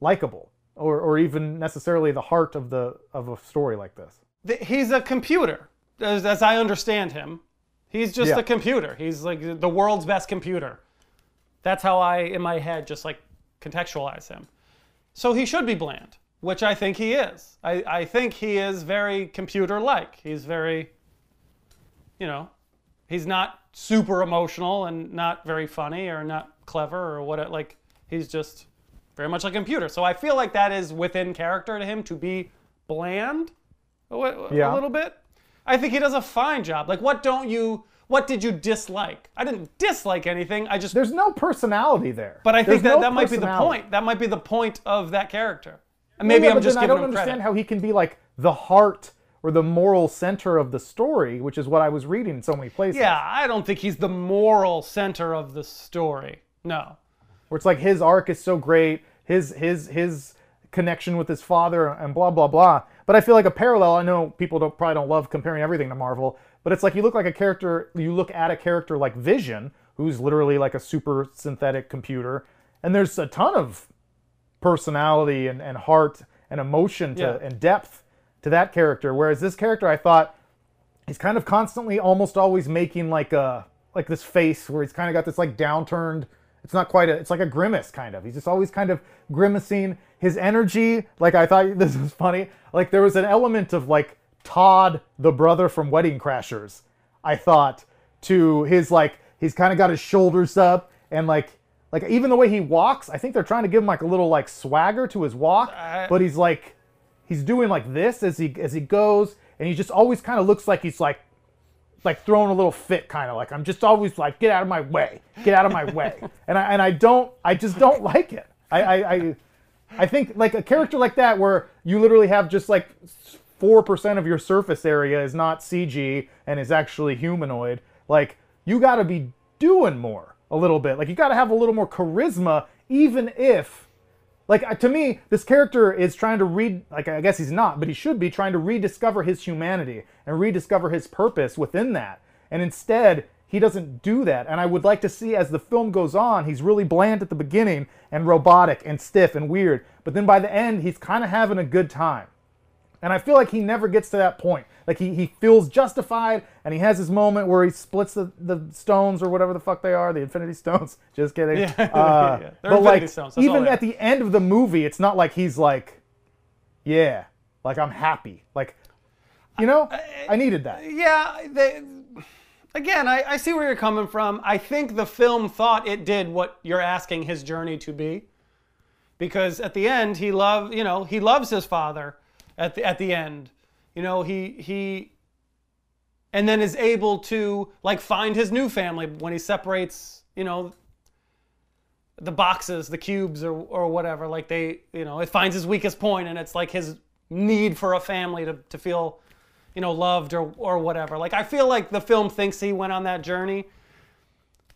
likable or or even necessarily the heart of the of a story like this. He's a computer, as, as I understand him. He's just Yeah. a computer. He's like the world's best computer. That's how I, in my head, just like contextualize him. So he should be bland, which I think he is. I, I think he is very computer like. He's very, you know, he's not super emotional and not very funny or not clever or what, like, he's just very much like a computer. So I feel like that is within character to him to be bland a, a Yeah. little bit. I think he does a fine job. Like, what don't you, what did you dislike? I didn't dislike anything. I just, There's no personality there. but I think that no that might be the point. That might be the point of that character. And maybe yeah, I'm just I don't understand credit. how he can be like the heart or the moral center of the story, which is what I was reading in so many places. Yeah, I don't think he's the moral center of the story. No. Where it's like his arc is so great, his his his connection with his father and blah blah blah. But I feel like a parallel. I know people don't probably don't love comparing everything to Marvel, but it's like you look like a character. You look at a character like Vision, who's literally like a super synthetic computer, and there's a ton of personality and, and heart and emotion to Yeah. and depth to that character. Whereas this character, I thought he's kind of constantly, almost always making like a like this face where he's kind of got this like downturned. It's not quite a. It's like a grimace kind of. He's just always kind of grimacing. His energy, like I thought this was funny. Like there was an element of like Todd, the brother from Wedding Crashers. I thought to his like he's kind of got his shoulders up and like like even the way he walks. I think they're trying to give him like a little like swagger to his walk, but he's like he's doing like this as he as he goes, and he just always kind of looks like he's like like throwing a little fit, kind of like I'm just always like get out of my way, get out of my way, and I and I don't I just don't like it. I I I, I think like a character like that where you literally have just like four percent of your surface area is not CG and is actually humanoid. Like you got to be doing more. A little bit. Like you got to have a little more charisma, even if, like to me, this character is trying to read. Like I guess he's not, but he should be trying to rediscover his humanity and rediscover his purpose within that. And instead, he doesn't do that. And I would like to see as the film goes on, he's really bland at the beginning and robotic and stiff and weird. But then by the end, he's kind of having a good time. And I feel like he never gets to that point. Like he, he feels justified and he has his moment where he splits the, the stones or whatever the fuck they are, the Infinity Stones. Just kidding. Yeah. Uh, Yeah. They're But Infinity like, Stones. Even at the end of the movie, it's not like he's like, yeah, like I'm happy. Like, you know, I needed that. Yeah, they, again, I, I see where you're coming from. I think the film thought it did what you're asking his journey to be, because at the end he love, you know, he loves his father. At the at the end, you know, he he, and then is able to like find his new family when he separates, you know, the boxes, the cubes, or or whatever. Like they, you know, it finds his weakest point, and it's like his need for a family to to feel you know, loved or or whatever. Like I feel like the film thinks he went on that journey.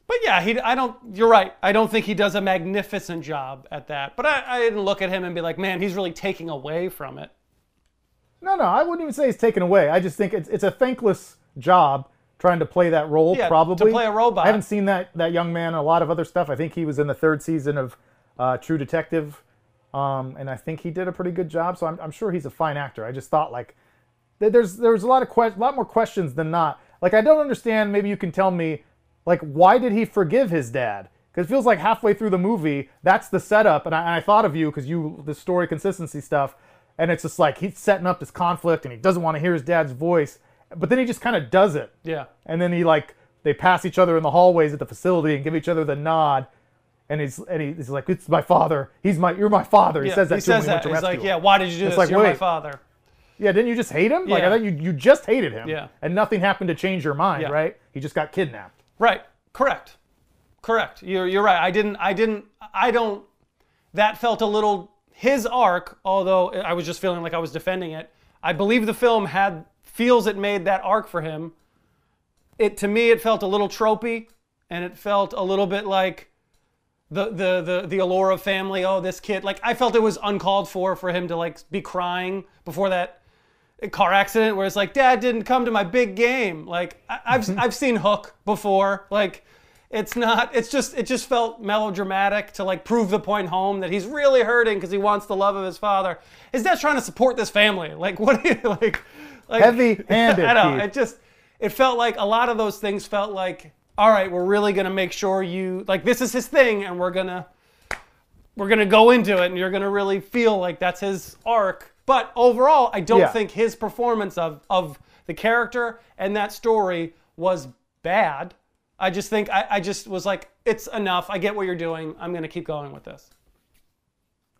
But yeah, he I don't you're right. I don't think he does a magnificent job at that. But I, I didn't look at him and be like, man, he's really taking away from it. No, no, I wouldn't even say it's taken away. I just think it's it's a thankless job trying to play that role. Yeah, to probably play a robot. I haven't seen that that young man in a lot of other stuff. I think he was in the third season of uh, True Detective, um, and I think he did a pretty good job. So I'm, I'm sure he's a fine actor. I just thought like th- there's there's a lot of que- lot more questions than not. Like I don't understand. Maybe you can tell me like why did he forgive his dad? Because it feels like halfway through the movie, that's the setup. And I, and I thought of you because you the story consistency stuff, and it's just like he's setting up this conflict and he doesn't want to hear his dad's voice, but then he just kind of does it. Yeah. And then he like they pass each other in the hallways at the facility and give each other the nod. And he's and he's like, "It's my father. He's my you're my father." He Yeah, says that he to says him when he went that. He's like, yeah, why did you do It's this? like, You're my father. Yeah, didn't you just hate him? Like I thought you you just hated him. Yeah. And nothing happened to change your mind, Yeah. right? He just got kidnapped. Right. Correct. Correct. You're you're right. I didn't I didn't I don't that felt a little his arc, although I was just feeling like I was defending it. I believe the film had feels it made that arc for him. It to me it felt a little tropey and it felt a little bit like the the the the allure of family. Oh, this kid. Like I felt it was uncalled for for him to like be crying before that car accident where it's like dad didn't come to my big game like I, i've i've seen hook before like it's not it's just it just felt melodramatic to like prove the point home that he's really hurting because he wants the love of his father his dad's trying to support this family like what do you like like Heavy-handed, i know Keith. it just it felt like a lot of those things felt like all right we're really gonna make sure you like this is his thing and we're gonna we're gonna go into it and you're gonna really feel like that's his arc. But overall, I don't Yeah. think his performance of of the character and that story was bad. I just think I, I just was like, it's enough. I get what you're doing. I'm gonna keep going with this.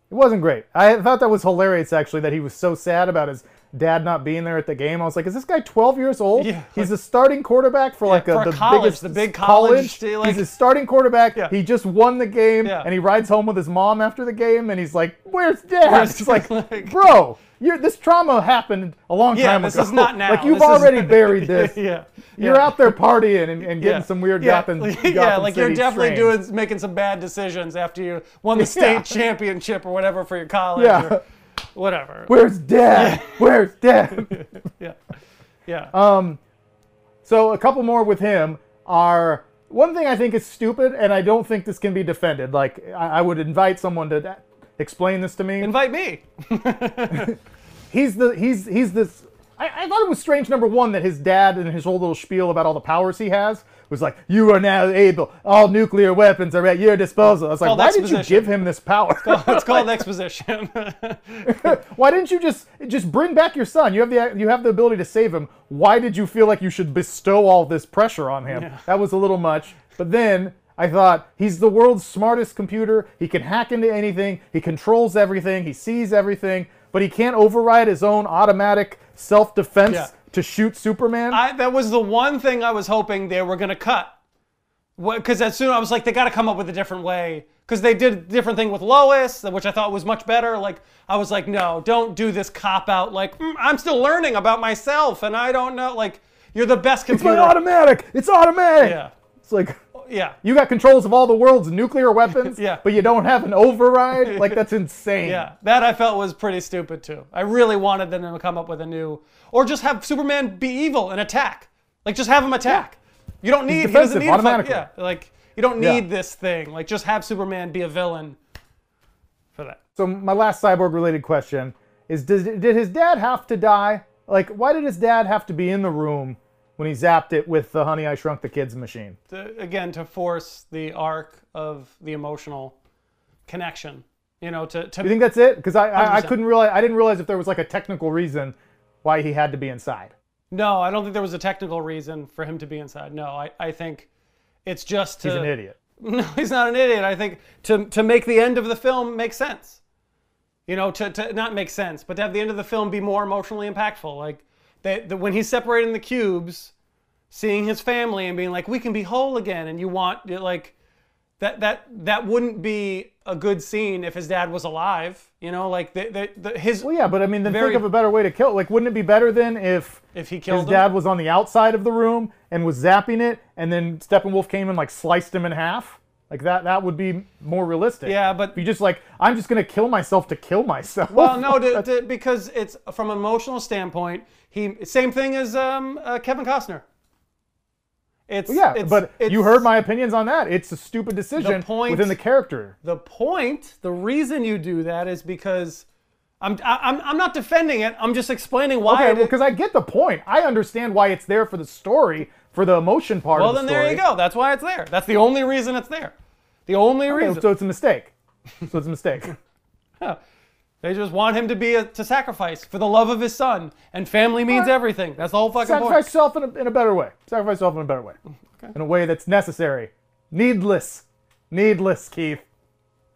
It wasn't great. I thought that was hilarious actually that he was so sad about his dad not being there at the game. I was like, is this guy 12 years old? Yeah, He's a starting quarterback for like for a, a the college, biggest the big college, they, like- he's a starting quarterback. Yeah. He just won the game Yeah. and he rides home with his mom after the game and he's like, "Where's dad?" Where's- It's like, like- "Bro, you're, this trauma happened a long Yeah, time this ago. is not now. Like you've This is- already buried this. yeah. You're yeah. out there partying and, and getting Yeah. some weird yeah. Gotham, yeah, Gotham like you're definitely strains. doing making some bad decisions after you won the state Yeah. championship or whatever for your college Yeah. or whatever. Where's dad? Where's dad? yeah. Yeah. Um, so a couple more with him are one thing I think is stupid, and I don't think this can be defended. Like I, I would invite someone to explain this to me. Invite me. he's the he's he's this. I, I thought it was strange. Number one, that his dad and his whole little spiel about all the powers he has was like, "You are now able. All nuclear weapons are at your disposal." I was like, called "Why did you give him this power? it's called exposition. Why didn't you just just bring back your son? You have the you have the ability to save him. Why did you feel like you should bestow all this pressure on him? That was a little much. But then I thought he's the world's smartest computer. He can hack into anything. He controls everything. He sees everything. But he can't override his own automatic self-defense Yeah. To shoot Superman. I, that was the one thing I was hoping they were going to cut. Because as soon I was like, they got to come up with a different way. Because they did a different thing with Lois, which I thought was much better. Like, I was like, no, don't do this cop out. Like, "Mm, I'm still learning about myself and I don't know. Like, you're the best computer. it's like automatic. It's automatic. Yeah. It's like yeah. You got controls of all the world's nuclear weapons, Yeah. but you don't have an override. Like that's insane. Yeah, that I felt was pretty stupid too. I really wanted them to come up with a new, or just have Superman be evil and attack. Like just have him attack. You don't need. He doesn't need. Automatically. yeah, like you don't Yeah. need this thing. Like just have Superman be a villain. For that. So my last cyborg related question is: Does did his dad have to die? Like, why did his dad have to be in the room when he zapped it with the Honey I Shrunk the Kids machine? To, again, to force the arc of the emotional connection. You know, to to. You think that's it? Because I, I I couldn't realize I didn't realize if there was like a technical reason why he had to be inside. no, I don't think there was a technical reason for him to be inside. No, I I think it's just to. He's an idiot. No, he's not an idiot. I think to to make the end of the film make sense. You know, to, to not make sense, but to have the end of the film be more emotionally impactful. Like they, the, when he's separating the cubes, seeing his family and being like, "We can be whole again," and you want like that that that wouldn't be a good scene if his dad was alive. You know, like the, the, the his Well, yeah, but I mean, then Very- think of a better way to kill. Like, wouldn't it be better then if if he his killed him. dad was on the outside of the room and was zapping it, and then Steppenwolf came and like sliced him in half? Like that, that would be more realistic. Yeah, but- you just like, I'm just gonna kill myself to kill myself. Well, no, to, to, because it's from an emotional standpoint. He same thing as um, uh, Kevin Costner. It's yeah, it's- but you heard my opinions on that. It's a stupid decision point- within the character. The point, the reason you do that is because I'm I'm I'm not defending it. I'm just explaining why. Okay, well, because I get the point. I understand why it's there for the story, for the emotion part well, of the then story. there you go. That's why it's there. That's the only reason it's there. The only Okay, reason. so it's a mistake. So it's a mistake. They just want him to be a, to sacrifice for the love of his son, and family means everything. That's the whole fucking Sacrifice point. yourself in a, in a better way. Sacrifice yourself in a better way. In a way that's necessary. Needless. Needless, Keith.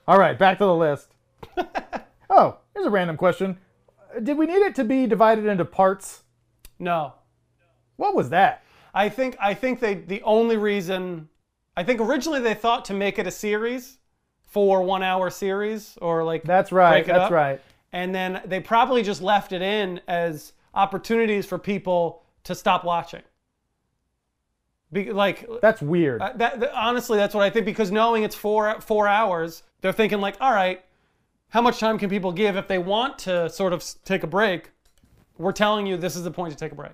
All right, back to the list. oh, here's a random question. Did we need it to be divided into parts? No, What was that? I think I think they the only reason I think originally they thought to make it a series, four one hour series or like That's right. That's up. right. And then they probably just left it in as opportunities for people to stop watching. Be, like That's weird. uh, that, that- honestly, that's what I think because knowing it's four four hours, they're thinking like, all right, how much time can people give if they want to sort of take a break? We're telling you this is the point to take a break.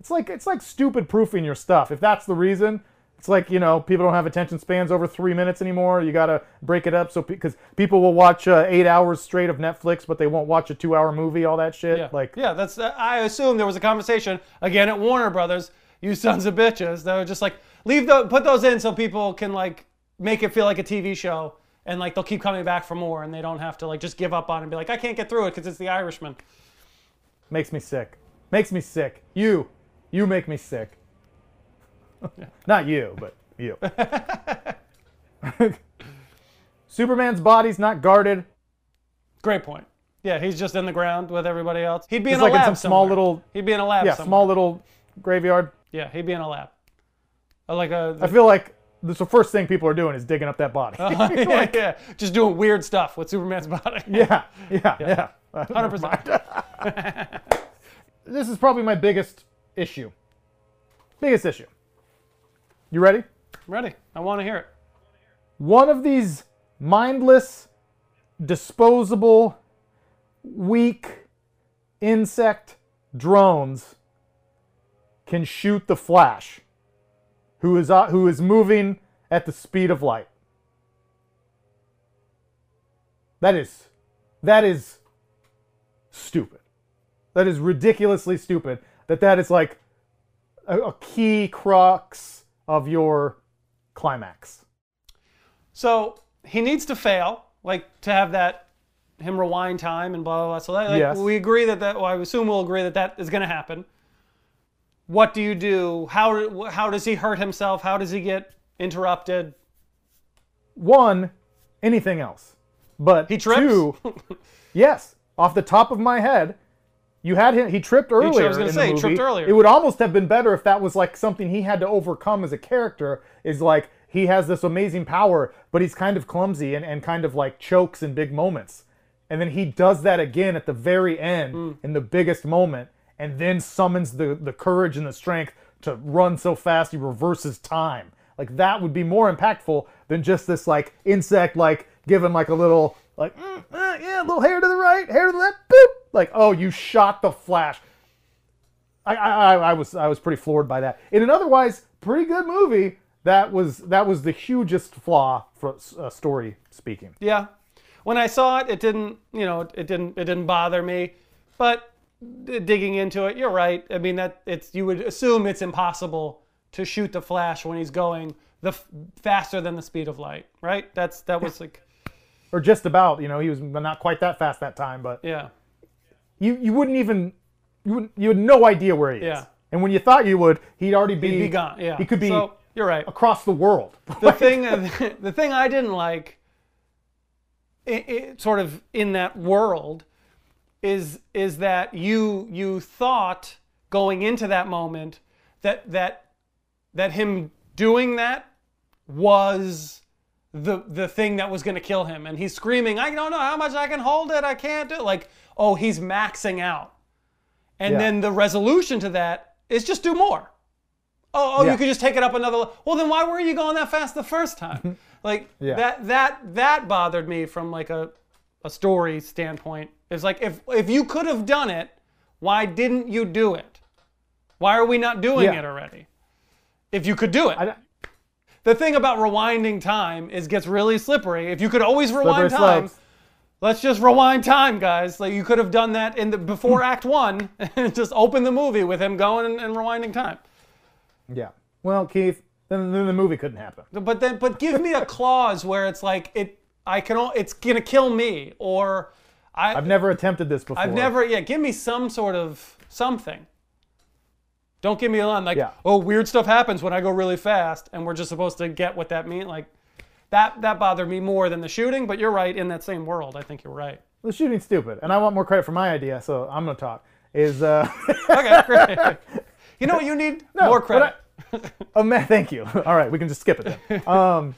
It's like it's like stupid proofing your stuff. If that's the reason, it's like you know people don't have attention spans over three minutes anymore. You gotta break it up so because people will watch uh, eight hours straight of Netflix, but they won't watch a two-hour movie. All that shit. Yeah. Like yeah, that's. uh, I assume there was a conversation again at Warner Brothers. You sons of bitches. They were just like, leave the put those in so people can like make it feel like a TV show, and like they'll keep coming back for more, and they don't have to like just give up on it and be like, I can't get through it because it's The Irishman. makes me sick. Makes me sick. You, you make me sick. Not you, but you. Superman's body's not guarded. Great point. Yeah, he's just in the ground with everybody else. He'd be It's in like a in lab some small somewhere. little- He'd be in a lab. Yeah, somewhere. small little graveyard. Yeah, he'd be in a lab. Uh, Like a. I feel like this the first thing people are doing is digging up that body. yeah, yeah, just doing weird stuff with Superman's body. yeah, yeah, yeah. Hundred percent. This is probably my biggest issue. Biggest issue. You ready? Ready? I want to hear it. One of these mindless, disposable, weak insect drones can shoot the Flash, who is uh, who is moving at the speed of light. That is that is stupid. That is ridiculously stupid. That that is like a, a key crux of your climax. So he needs to fail, like to have that him rewind time and blah blah blah. So that, like, Yes. we agree that that. Well, I assume we'll agree that that is going to happen. What do you do? How how does he hurt himself? How does he get interrupted? one, anything else. But He trips? two, yes, off the top of my head, you had him. He tripped earlier. I was gonna say, he tripped earlier. It would almost have been better if that was like something he had to overcome as a character. Is like he has this amazing power, but he's kind of clumsy and, and kind of like chokes in big moments. And then he does that again at the very end Hmm. in the biggest moment, and then summons the, the courage and the strength to run so fast he reverses time. Like that would be more impactful than just this like insect like giving like a little like mm, uh, yeah, a little hair to the right, hair to the left, boop. Like oh, you shot the Flash. I, I, I was I was pretty floored by that. In an otherwise pretty good movie, that was that was the hugest flaw for uh, story speaking. Yeah. When I saw it, it didn't, you know, it didn't it didn't bother me. But digging into it, you're right. I mean that it's you would assume it's impossible to shoot the Flash when he's going the faster than the speed of light, right? That's that was like or just about, you know, he was not quite that fast that time, but yeah. You you wouldn't even you would you had no idea where he is. Yeah. And when you thought you would, he'd already be, He'd be gone, yeah. He could be So, you're right. across the world. the thing the thing I didn't like i i sort of in that world is is that you you thought going into that moment that that that him doing that was the the thing that was going to kill him. And he's screaming I don't know how much I can hold it. I can't do it. Like oh he's maxing out. And Yeah. then the resolution to that is just do more. Oh, oh Yeah. you could just take it up another le- well then why were you going that fast the first time? Like Yeah. that that that bothered me from like a a story standpoint. It's like if if you could have done it why didn't you do it? Why are we not doing it already? If you could do it the thing about rewinding time is gets really slippery if you could always rewind Slippery time slopes. let's just rewind time guys like you could have done that in the before hmm. act one and just open the movie with him going and, and rewinding time Yeah. Well, Keith, then, then the movie couldn't happen. But then, but give me a clause where it's like it. I can. o- It's gonna kill me, or I. I've never attempted this before. I've never. Yeah, give me some sort of something. Don't give me a line like, Yeah. oh, weird stuff happens when I go really fast, and we're just supposed to get what that means. Like, that that bothered me more than the shooting. But you're right. In that same world, I think you're right. The shooting's stupid, and I want more credit for my idea, so I'm gonna talk. Is uh, Okay, great. you know what you need? more credit. I- Ima- thank you. All right, we can just skip it then. Um,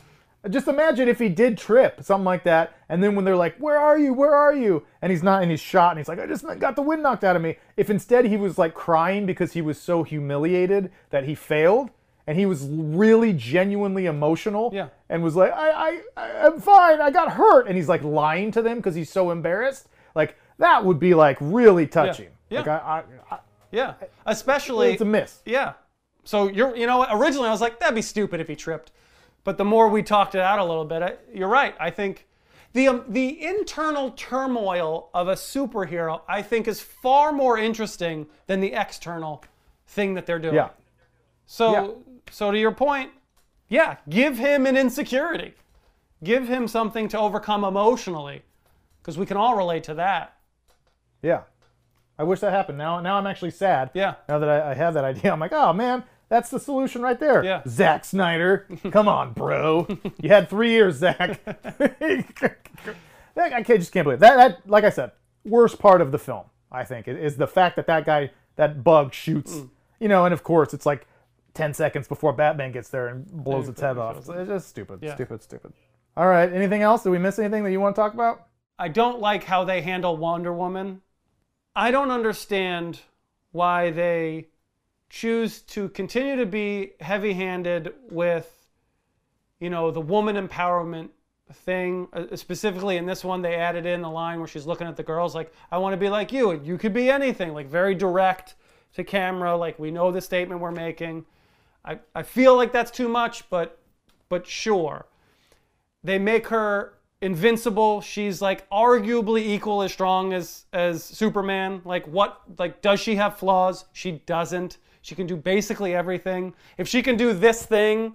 just imagine if he did trip, something like that, and then when they're like, "Where are you? Where are you?" and he's not, and he's shot, and he's like, "I just got the wind knocked out of me." If instead he was like crying because he was so humiliated that he failed, and he was really genuinely emotional, Yeah. and was like, "I, I, I'm fine. I got hurt," and he's like lying to them because he's so embarrassed. Like that would be like really touching. Yeah. Like I, I, I Yeah, especially it's a miss. Yeah. So you're, you know, originally I was like, that'd be stupid if he tripped, but the more we talked it out a little bit, I, you're right. I think the um, the internal turmoil of a superhero, I think, is far more interesting than the external thing that they're doing. Yeah. So, Yeah. so to your point, yeah, give him an insecurity, give him something to overcome emotionally, because we can all relate to that. Yeah. I wish that happened. Now, now I'm actually sad. Yeah. Now that I, I have that idea, I'm like, oh man, that's the solution right there. Yeah. Zack Snyder, come on, bro. you had three years, Zack. That- I can't, just can't believe that. That, like I said, worst part of the film, I think, is the fact that that guy, that bug shoots. Mm. You know, and of course, it's like 10 seconds before Batman gets there and blows its head off. It's just stupid, Yeah. stupid, stupid. All right. Anything else? Did we miss anything that you want to talk about? I don't like how they handle Wonder Woman. I don't understand why they choose to continue to be heavy handed with, you know, the woman empowerment thing. Uh, specifically in this one, they added in the line where she's looking at the girls like, I want to be like you, and you could be anything, like very direct to camera, like we know the statement we're making. I, I feel like that's too much, but but sure. They make her invincible. She's like arguably equal as strong as as superman. Like what like does she have flaws? She doesn't she can do basically everything. If she can do this thing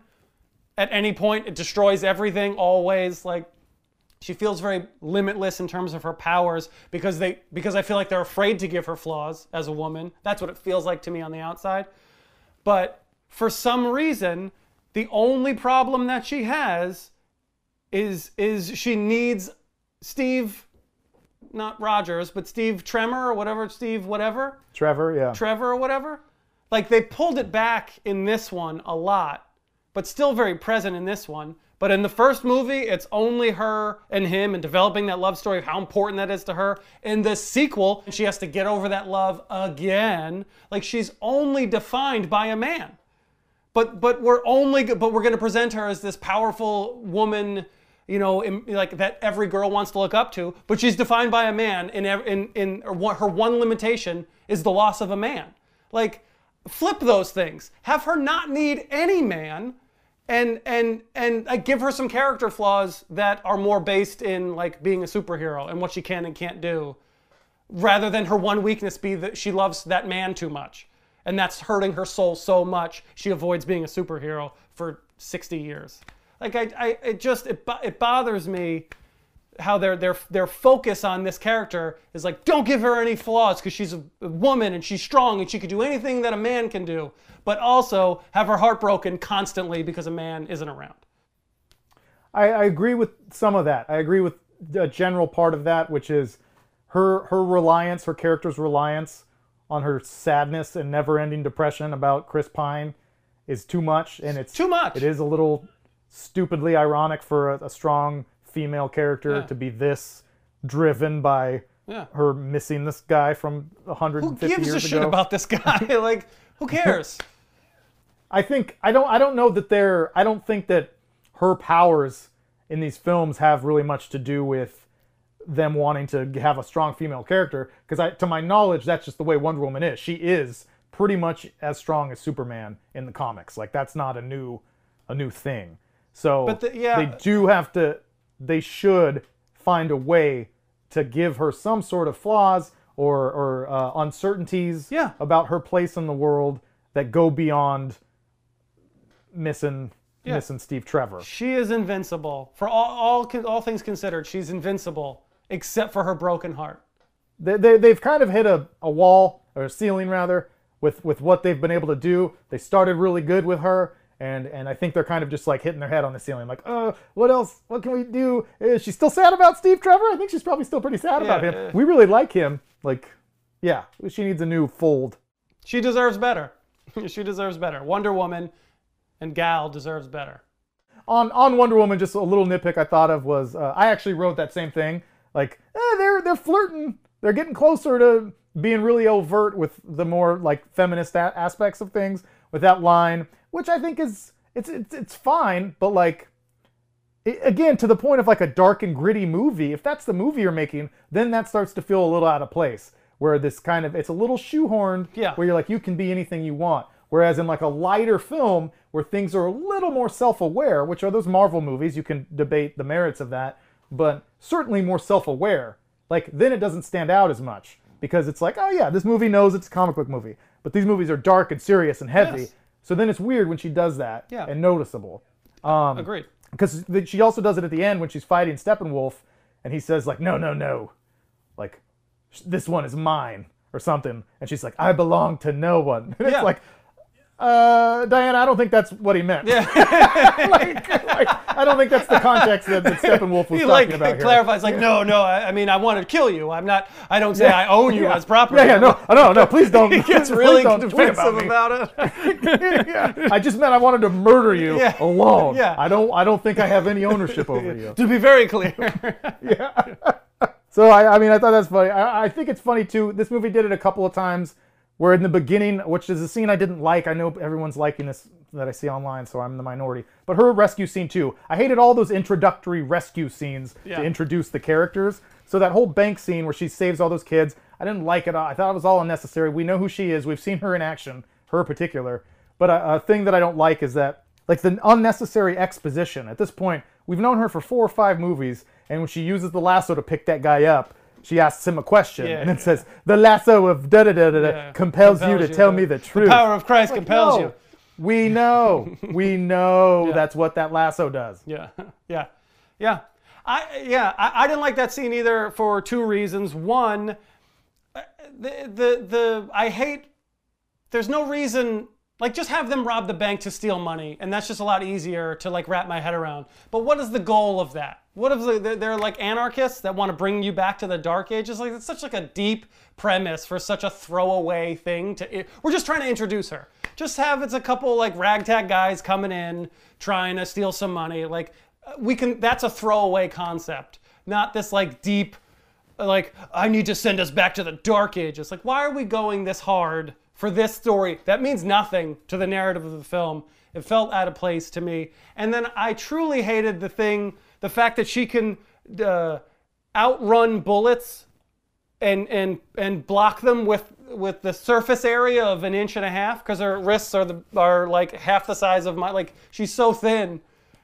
at any point it destroys everything always. Like she feels very limitless in terms of her powers because they because i feel like they're afraid to give her flaws as a woman. That's what it feels like to me on the outside. But for some reason the only problem that she has is is she needs Steve, not Rogers, but Steve Tremor or whatever, Steve whatever, Trevor, yeah. Trevor or whatever. Like they pulled it back in this one a lot, but still very present in this one. But in the first movie, it's only her and him and developing that love story of how important that is to her. In the sequel, she has to get over that love again. Like she's only defined by a man. but but we're only but we're going to present her as this powerful woman you know in, like that every girl wants to look up to but she's defined by a man in in in her one- limitation is the loss of a man like flip those things. Have her not need any man and and and give her some character flaws that are more based in like being a superhero and what she can and can't do rather than her one weakness be that she loves that man too much. And that's hurting her soul so much she avoids being a superhero for 60 years. Like i, I it just it, it bothers me how their their their focus on this character is like don't give her any flaws because she's a, a woman and she's strong and she could do anything that a man can do but also have her heart broken constantly because a man isn't around I, I agree with some of that. I agree with a general part of that, which is her her reliance, her character's reliance on her sadness and never-ending depression about Chris Pine is too much, and it's too much. It is a little stupidly ironic for a, a strong female character Yeah. to be this driven by Yeah. her missing this guy from 150 years ago. who gives a shit ago. about this guy like who cares I think I don't I don't know that they're I don't think that her powers in these films have really much to do with them wanting to have a strong female character because I to my knowledge that's just the way Wonder Woman is. She is pretty much as strong as Superman in the comics. Like that's not a new a new thing. So But the- yeah. they do have to they should find a way to give her some sort of flaws or or uh, uncertainties Yeah. about her place in the world that go beyond missing Yeah. missing Steve Trevor. She is invincible. For all, all, all things considered, she's invincible, except for her broken heart. They, they, they've kind of hit a, a wall, or a ceiling rather, with, with what they've been able to do. They started really good with her, and, and I think they're kind of just like hitting their head on the ceiling, like, oh, what else? What can we do? Is she still sad about Steve Trevor? I think she's probably still pretty sad about him. uh, we really like him. Like, yeah, she needs a new fold. She deserves better. she deserves better. Wonder Woman and Gal deserves better. on on Wonder Woman, just a little nitpick I thought of was uh, I actually wrote that same thing. Like eh, they're they're flirting, they're getting closer to being really overt with the more like feminist a- aspects of things with that line, which I think is it's it's it's fine, but like it, again to the point of like a dark and gritty movie. If that's the movie you're making, then that starts to feel a little out of place. Where this kind of it's a little shoehorned. Yeah. Where you're like you can be anything you want. Whereas in like a lighter film where things are a little more self-aware, which are those Marvel movies, you can debate the merits of that, but certainly more self-aware. Like then it doesn't stand out as much because it's like, oh yeah, this movie knows it's a comic book movie, but these movies are dark and serious and heavy. Yes. So then it's weird when she does that Yeah. and noticeable. Um, Agreed. Because she also does it at the end when she's fighting Steppenwolf, and he says like, no, no, no, like this one is mine or something, and she's like, I belong to no one. And Yeah. it's like, uh, Diana, I don't think that's what he meant. Yeah. like, like, I don't think that's the context that, that Steppenwolf was he talking like about here. clarifies, like, no, no, I, I mean, I want to kill you. I'm not. I don't say I own you Yeah. as property. Yeah, yeah, no, no, no, please don't. he gets really defensive me. about, it. yeah. I just meant I wanted to murder you Yeah. alone. Yeah. I don't. I don't think I have any ownership over you. to be very clear. yeah. So I, I mean, I thought that's funny. I, I think it's funny too. This movie did it a couple of times, where in the beginning, which is a scene I didn't like. I know everyone's liking this that I see online, so I'm the minority. But her rescue scene too. I hated all those introductory rescue scenes Yeah. to introduce the characters. So that whole bank scene where she saves all those kids, I didn't like it. I thought it was all unnecessary. We know who she is. We've seen her in action, her particular. But a, a thing that I don't like is that like the unnecessary exposition. At this point, we've known her for four or five movies, and when she uses the lasso to pick that guy up, she asks him a question, Yeah, and it yeah. says, "The lasso of da da da da Yeah. compels, you to tell to- me the truth." The power of Christ Like, compels no. you. We know, we know that's what that lasso does. Yeah, yeah, yeah. I yeah, I, I didn't like that scene either for two reasons. One, uh, the the the I hate. There's no reason. Like just have them rob the bank to steal money, and that's just a lot easier to like wrap my head around. But what is the goal of that? What if they- they're, like anarchists that want to bring you back to the dark ages? Like it's such like a deep premise for such a throwaway thing. To we're just trying to introduce her. Just have it's a couple like ragtag guys coming in trying to steal some money. Like we can. That's a throwaway concept, not this like deep like I need to send us back to the dark ages. Like why are we going this hard for this story that means nothing to the narrative of the film. It felt out of place to me. And then I truly hated the thing, the fact that she can uh, outrun bullets and and and block them with with the surface area of an inch and a half because her wrists are the are like half the size of my like she's so thin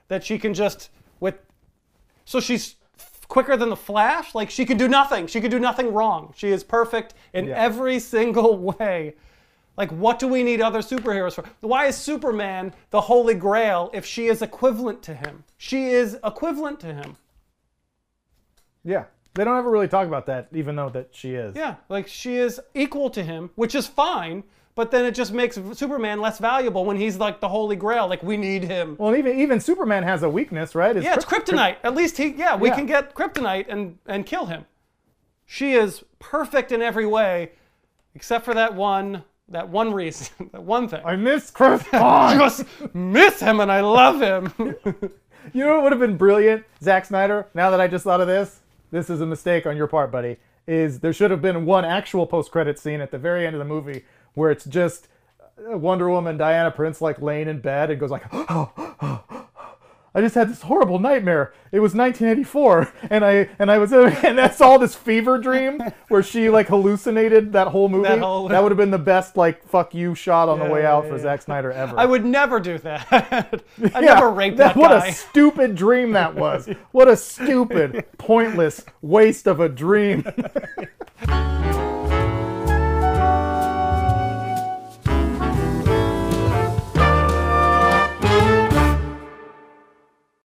that she can just with so she's quicker than the flash? Like she can do nothing. She can do nothing wrong. She is perfect in Yeah. every single way like what do we need other superheroes for why is superman the holy grail if she is equivalent to him she is equivalent to him Yeah. They don't ever really talk about that, even though that she is. Yeah, like she is equal to him, which is fine, but then it just makes Superman less valuable when he's like the holy grail. Like we need him. Well, even even Superman has a weakness, right? yeah, it's kryp- kryptonite. At least he, yeah, we Yeah. can get kryptonite and and kill him. She is perfect in every way, except for that one that one reason, that one thing. I miss Chris I Pine. just miss him and I love him. You know what would have been brilliant, Zack Snyder? Now that I just thought of this, this is a mistake on your part, buddy. Is there should have been one actual post-credit scene at the very end of the movie where it's just uh, Wonder Woman, Diana Prince, like laying in bed and goes like, I just had this horrible nightmare. It was 1984, and I and I was and that's all this fever dream where she like hallucinated that whole movie. That whole- that would have been the best like fuck you shot on the way out yeah, for yeah. Zack Snyder ever. I would never do that. I Yeah, never raped that, What guy. a stupid dream that was. What a stupid, pointless waste of a dream.